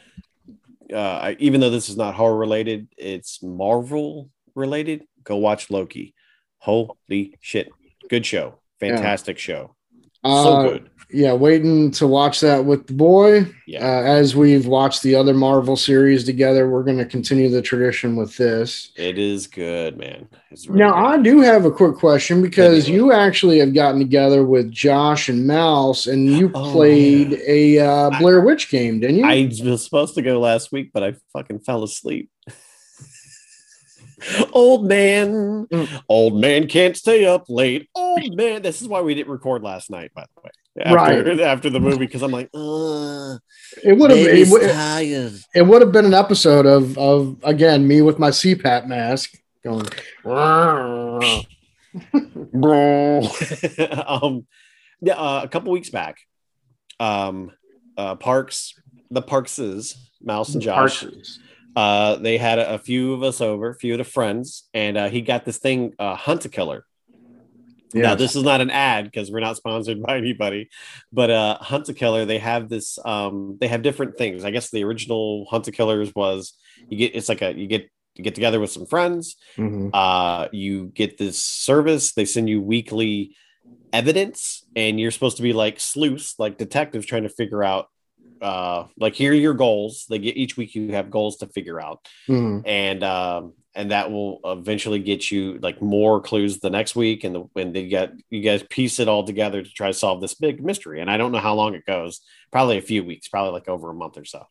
uh, even though this is not horror related, it's Marvel related. Go watch Loki. Holy shit! Good show. Fantastic show. So Uh, good. Yeah, waiting to watch that with the boy. Yeah. Uh, as we've watched the other Marvel series together, we're going to continue the tradition with this. It is good, man. Really Now, good. I do have a quick question because you actually have gotten together with Josh and Mouse, and you Oh, played a uh, Blair Witch game, didn't you? I was supposed to go last week, but I fucking fell asleep. old man, Mm. old man can't stay up late. Old man. This is why we didn't record last night, by the way. After, Right. after the movie, because I'm like, uh, it would have it, it would have been an episode of of again me with my CPAP mask going. um, yeah, uh, a couple weeks back, um, uh, Parks, the Parkses, Mouse and Josh, uh, they had a, a few of us over, a few of the friends, and uh, he got this thing, uh, Hunt a Killer. Now, this is not an ad because we're not sponsored by anybody, but uh, Hunt a Killer, they have this, um, they have different things. I guess the original Hunt a Killers was you get, it's like a, you get get together with some friends. Mhm. Uh, you get this service. They send you weekly evidence, and you're supposed to be like sleuths, like detectives, trying to figure out. Uh, like here are your goals. They get each week. You have goals to figure out, Mhm. and um, and that will eventually get you like more clues the next week, and the when they get you guys piece it all together to try to solve this big mystery. And I don't know how long it goes. Probably a few weeks. Probably like over a month or so.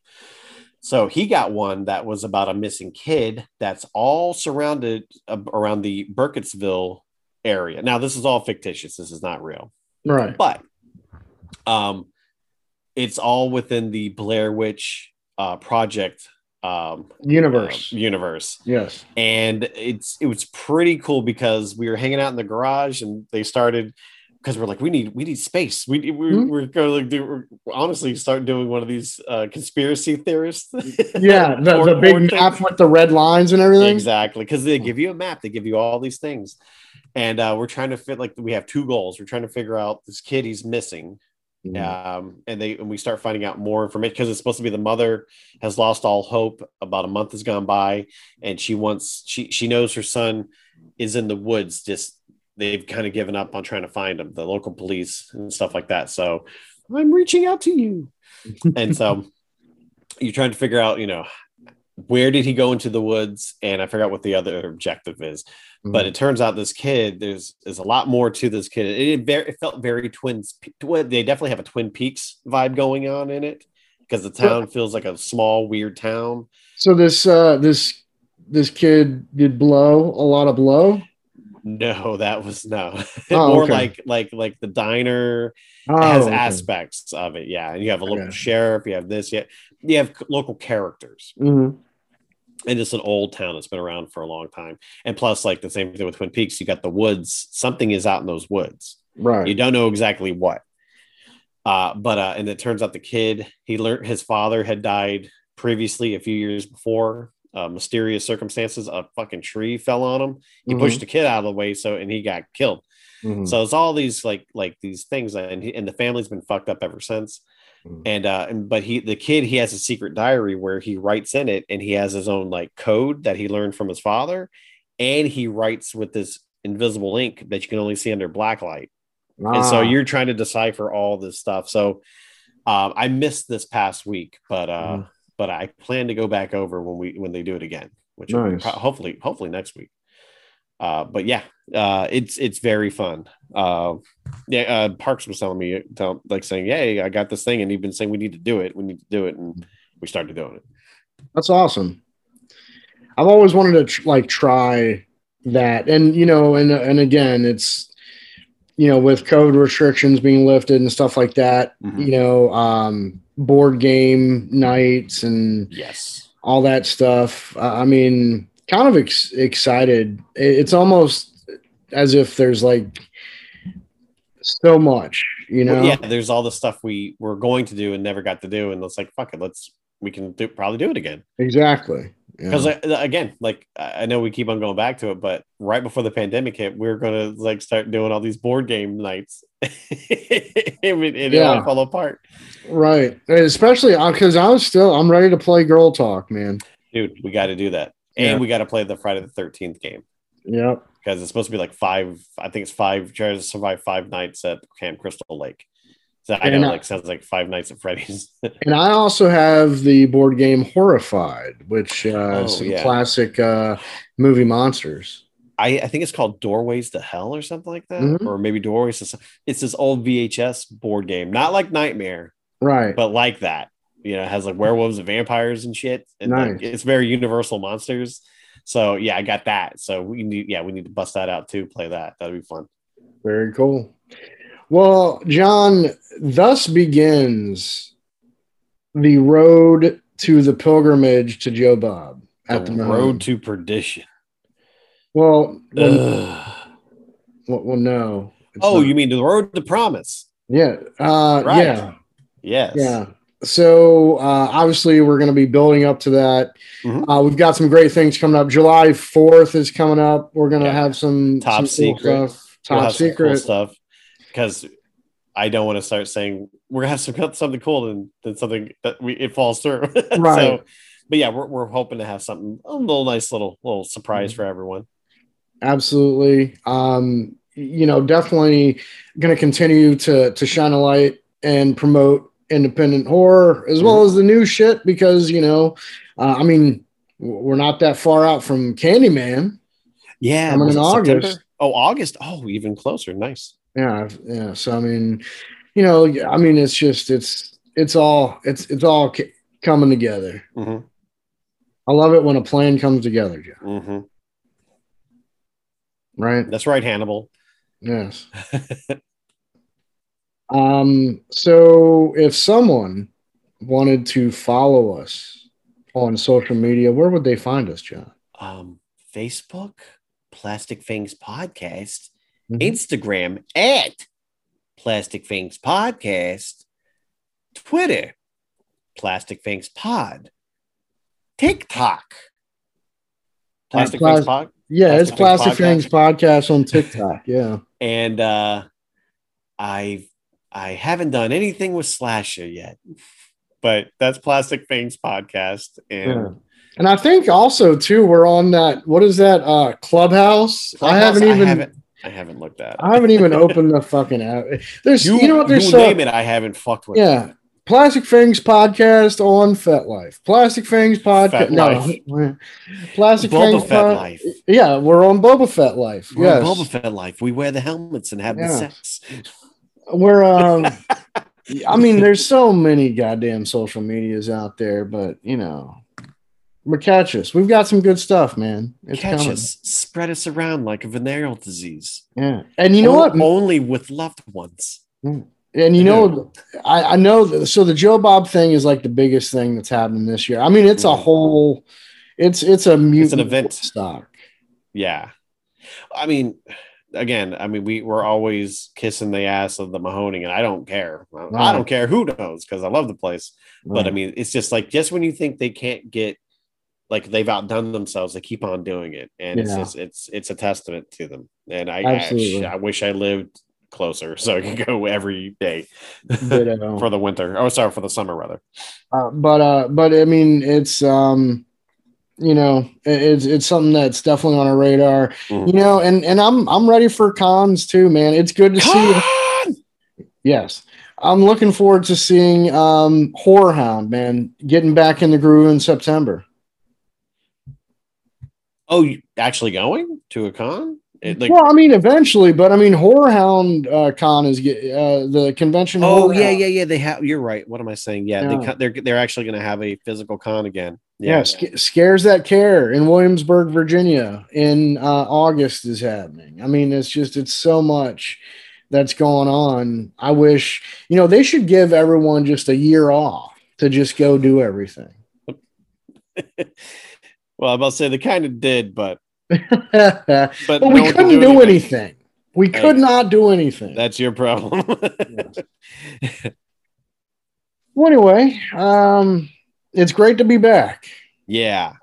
So he got one that was about a missing kid that's all surrounded uh, around the Burkittsville area. Now this is all fictitious. This is not real, Right. but um, it's all within the Blair Witch uh, project um, Universe. uh, universe yes. and it's it was pretty cool because we were hanging out in the garage and they started because we're like we need we need space we we Mhm. we're going to like do we're honestly start doing one of these uh conspiracy theorists Yeah. The, Or- the big things. map with the red lines and everything. exactly because they give you a map they give you all these things and uh we're trying to fit like we have two goals we're trying to figure out this kid he's missing Mhm. um, and they and we start finding out more information because it's supposed to be the mother has lost all hope. About a month has gone by, and she wants she she knows her son is in the woods. Just they've kind of given up on trying to find him. The local police and stuff like that. So I'm reaching out to you, and so you're trying to figure out, you know, where did he go into the woods? And I forgot what the other objective is but it turns out this kid there's there's a lot more to this kid it, it, very, it felt very twins twin, they definitely have a twin peaks vibe going on in it because the town feels like a small weird town So this uh this this kid did blow a lot of blow. no that was no Oh, more okay. like like like the diner Oh, has okay. aspects of it yeah and you have a local Okay. sheriff you have this yeah you have local characters Mhm. And it's an old town that's been around for a long time and plus like the same thing with twin peaks you got the woods something is out in those woods Right. you don't know exactly what uh but uh and it turns out the kid he learned his father had died previously a few years before uh, mysterious circumstances a fucking tree fell on him he Mhm. pushed the kid out of the way so and he got killed Mhm. so it's all these like like these things and he, and the family's been fucked up ever since Mhm. and uh and but he the kid he has a secret diary where he writes in it and he has his own like code that he learned from his father and he writes with this invisible ink that you can only see under black light and so Ah. you're trying to decipher all this stuff so um, i missed this past week but uh Mhm. but i plan to go back over when we when they do it again which Nice. hopefully hopefully next week uh but yeah uh it's it's very fun uh yeah uh parks was telling me tell, like saying "Hey, i got this thing and he'd been saying we need to do it we need to do it and we started doing it That's awesome. I've always wanted to tr- like try that, and you know, and and again, it's you know, with COVID restrictions being lifted and stuff like that, Mhm. you know, um, board game nights and yes all that stuff. Uh, I mean, kind of ex- excited. It's almost as if there's like so much, you know. Well, yeah there's all the stuff we were going to do and never got to do and it's like fuck it let's we can do, probably do it again Exactly. Yeah. because uh, again like i know we keep on going back to it but right before the pandemic hit we are gonna like start doing all these board game nights it, it Yeah. all fell apart right, especially uh, because I'm still I'm ready to play Girl Talk, man. dude we got to do that and Yeah. we got to play the friday the 13th game Yep. because it's supposed to be like five i think it's five try to survive five nights at camp crystal lake so i know I- like sounds like five nights at freddy's And I also have the board game Horrified, which uh, Oh, is some yeah. classic uh, movie monsters. I, I think it's called Doorways to Hell or something like that, Mhm. or maybe Doorways to. It's this old VHS board game, not like Nightmare, Right. but like that. You know, has like werewolves and vampires and shit, and like, it's very Universal monsters. So yeah, I got that. So we need, yeah, we need to bust that out too. Play that. That'd be fun. Very cool. Well, John, thus begins the road to the pilgrimage to Joe Bob at the the, road to perdition. Well, Ugh. well, well, no. Oh, not. you mean the road to promise? yeah, uh, Right. yeah, Yes. yeah. So uh, obviously, we're going to be building up to that. Mhm. Uh, we've got some great things coming up. July fourth is coming up. We're going to Yeah. have some Top some cool secret. stuff. We'll Top cool secret. stuff because I don't want to start saying we're gonna have some something cool and then something that we it falls through. Right. so but yeah, we're we're hoping to have something a little nice little little surprise Mm-hmm. for everyone. Absolutely. Um, you know, definitely going to continue to to shine a light and promote independent horror as well as the new shit because you know, uh, I mean, we're not that far out from Candyman. Yeah, Coming in it September? August. Oh, August. Oh, even closer. Nice. Yeah, yeah. So I mean, you know, I mean, it's just it's it's all it's it's all coming together. Mm-hmm. I love it when a plan comes together, Joe. Mm-hmm. Right? That's right, Hannibal. Yes. Um, so if someone wanted to follow us on social media, where would they find us, John? um, Facebook, Plastic Fangs Podcast, Mhm. Instagram at Plastic Fangs Podcast, Twitter, Plastic Fangs Pod, TikTok, Plastic Plas- Fangs Pod, Yeah, it's Plastic Plastic Fangs Fangs Podcast on TikTok. Yeah. and uh, I I haven't done anything with Slasher yet, but that's Plastic Fangs Podcast, and Yeah. And I think also too, we're on that. What is that? Uh, Clubhouse. I haven't even. I haven't, I haven't looked at. it. I haven't even opened the fucking app. There's, you, You, know what? There's you so, name it, I haven't fucked with. Yeah. Plastic Fangs podcast on FetLife. Plastic Fangs podcast. No. Plastic Boba Fangs Fett pod- Life. Yeah, we're on Boba Fett Life. We're yes. Boba Fett life. We wear the helmets and have the sex. We're um I mean, there's so many goddamn social medias out there, but you know, but catch us. We've got some good stuff, man. It's Catch coming. us, spread us around like a venereal disease. Yeah. And you know O- what? Only with loved ones. And you know, I, I know. that- So the Joe Bob thing is like the biggest thing that's happening this year. I mean, it's a whole, it's it's a mutant event. stock. Yeah. I mean, again, I mean, we we're always kissing the ass of the Mahoning, and I don't care. I Right. don't care who knows because I love the place. But I mean, it's just like just when you think they can't get like they've outdone themselves, they keep on doing it, and it's just it's it's a testament to them. And I. I, I wish I lived closer so I could go every day for the winter. Oh, sorry, for the summer rather. Uh, but uh, but I mean, it's um, you know, it's it's something that's definitely on our radar. Mhm. You know, and and I'm I'm ready for cons too, man. It's good to see. Con! Yes, I'm looking forward to seeing um Horror Hound, man, getting back in the groove in September. Oh, you actually going to a con? It, like, well, I mean, eventually, but I mean, Horror Hound uh, Con is uh, the convention. oh Horror yeah, Hound. yeah, yeah. They have. You're right. What am I saying? Yeah, they Yeah. con- they're they're actually going to have a physical con again. Yeah, Yeah. sca- scares that care in Williamsburg, Virginia, in uh, August is happening. I mean, it's just it's so much that's going on. I wish you know they should give everyone just a year off to just go do everything. well, I'm about to say they kind of did, but but but we no can couldn't do anything. We Hey. could not do anything. That's your problem. Well, anyway, um, it's great to be back. yeah.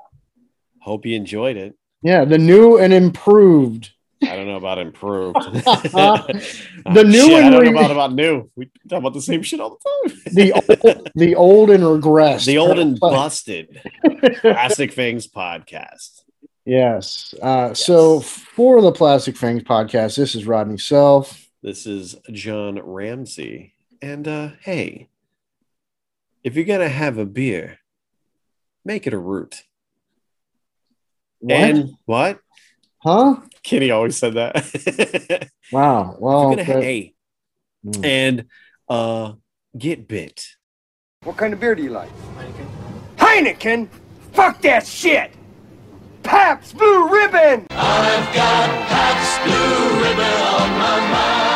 Hope you enjoyed it. Yeah, the new and improved. I don't know about improved. The new shit, I and don't re- know about, about new. We talk about the same shit all the time. The old, the old and regressed. the old and busted Classic Things podcast. Yes. Uh, So for the Plastic Fangs podcast, this is Rodney Self. This is John Ramsey. And uh hey, if you're gonna have a beer, make it a root. What? And what? huh? Kenny always said that. Wow. Well, If you're gonna that- hey, Mm. and uh get bit. What kind of beer do you like? Heineken. Heineken? Fuck that shit! Pabst Blue Ribbon! I've got Blue Ribbon on my mind.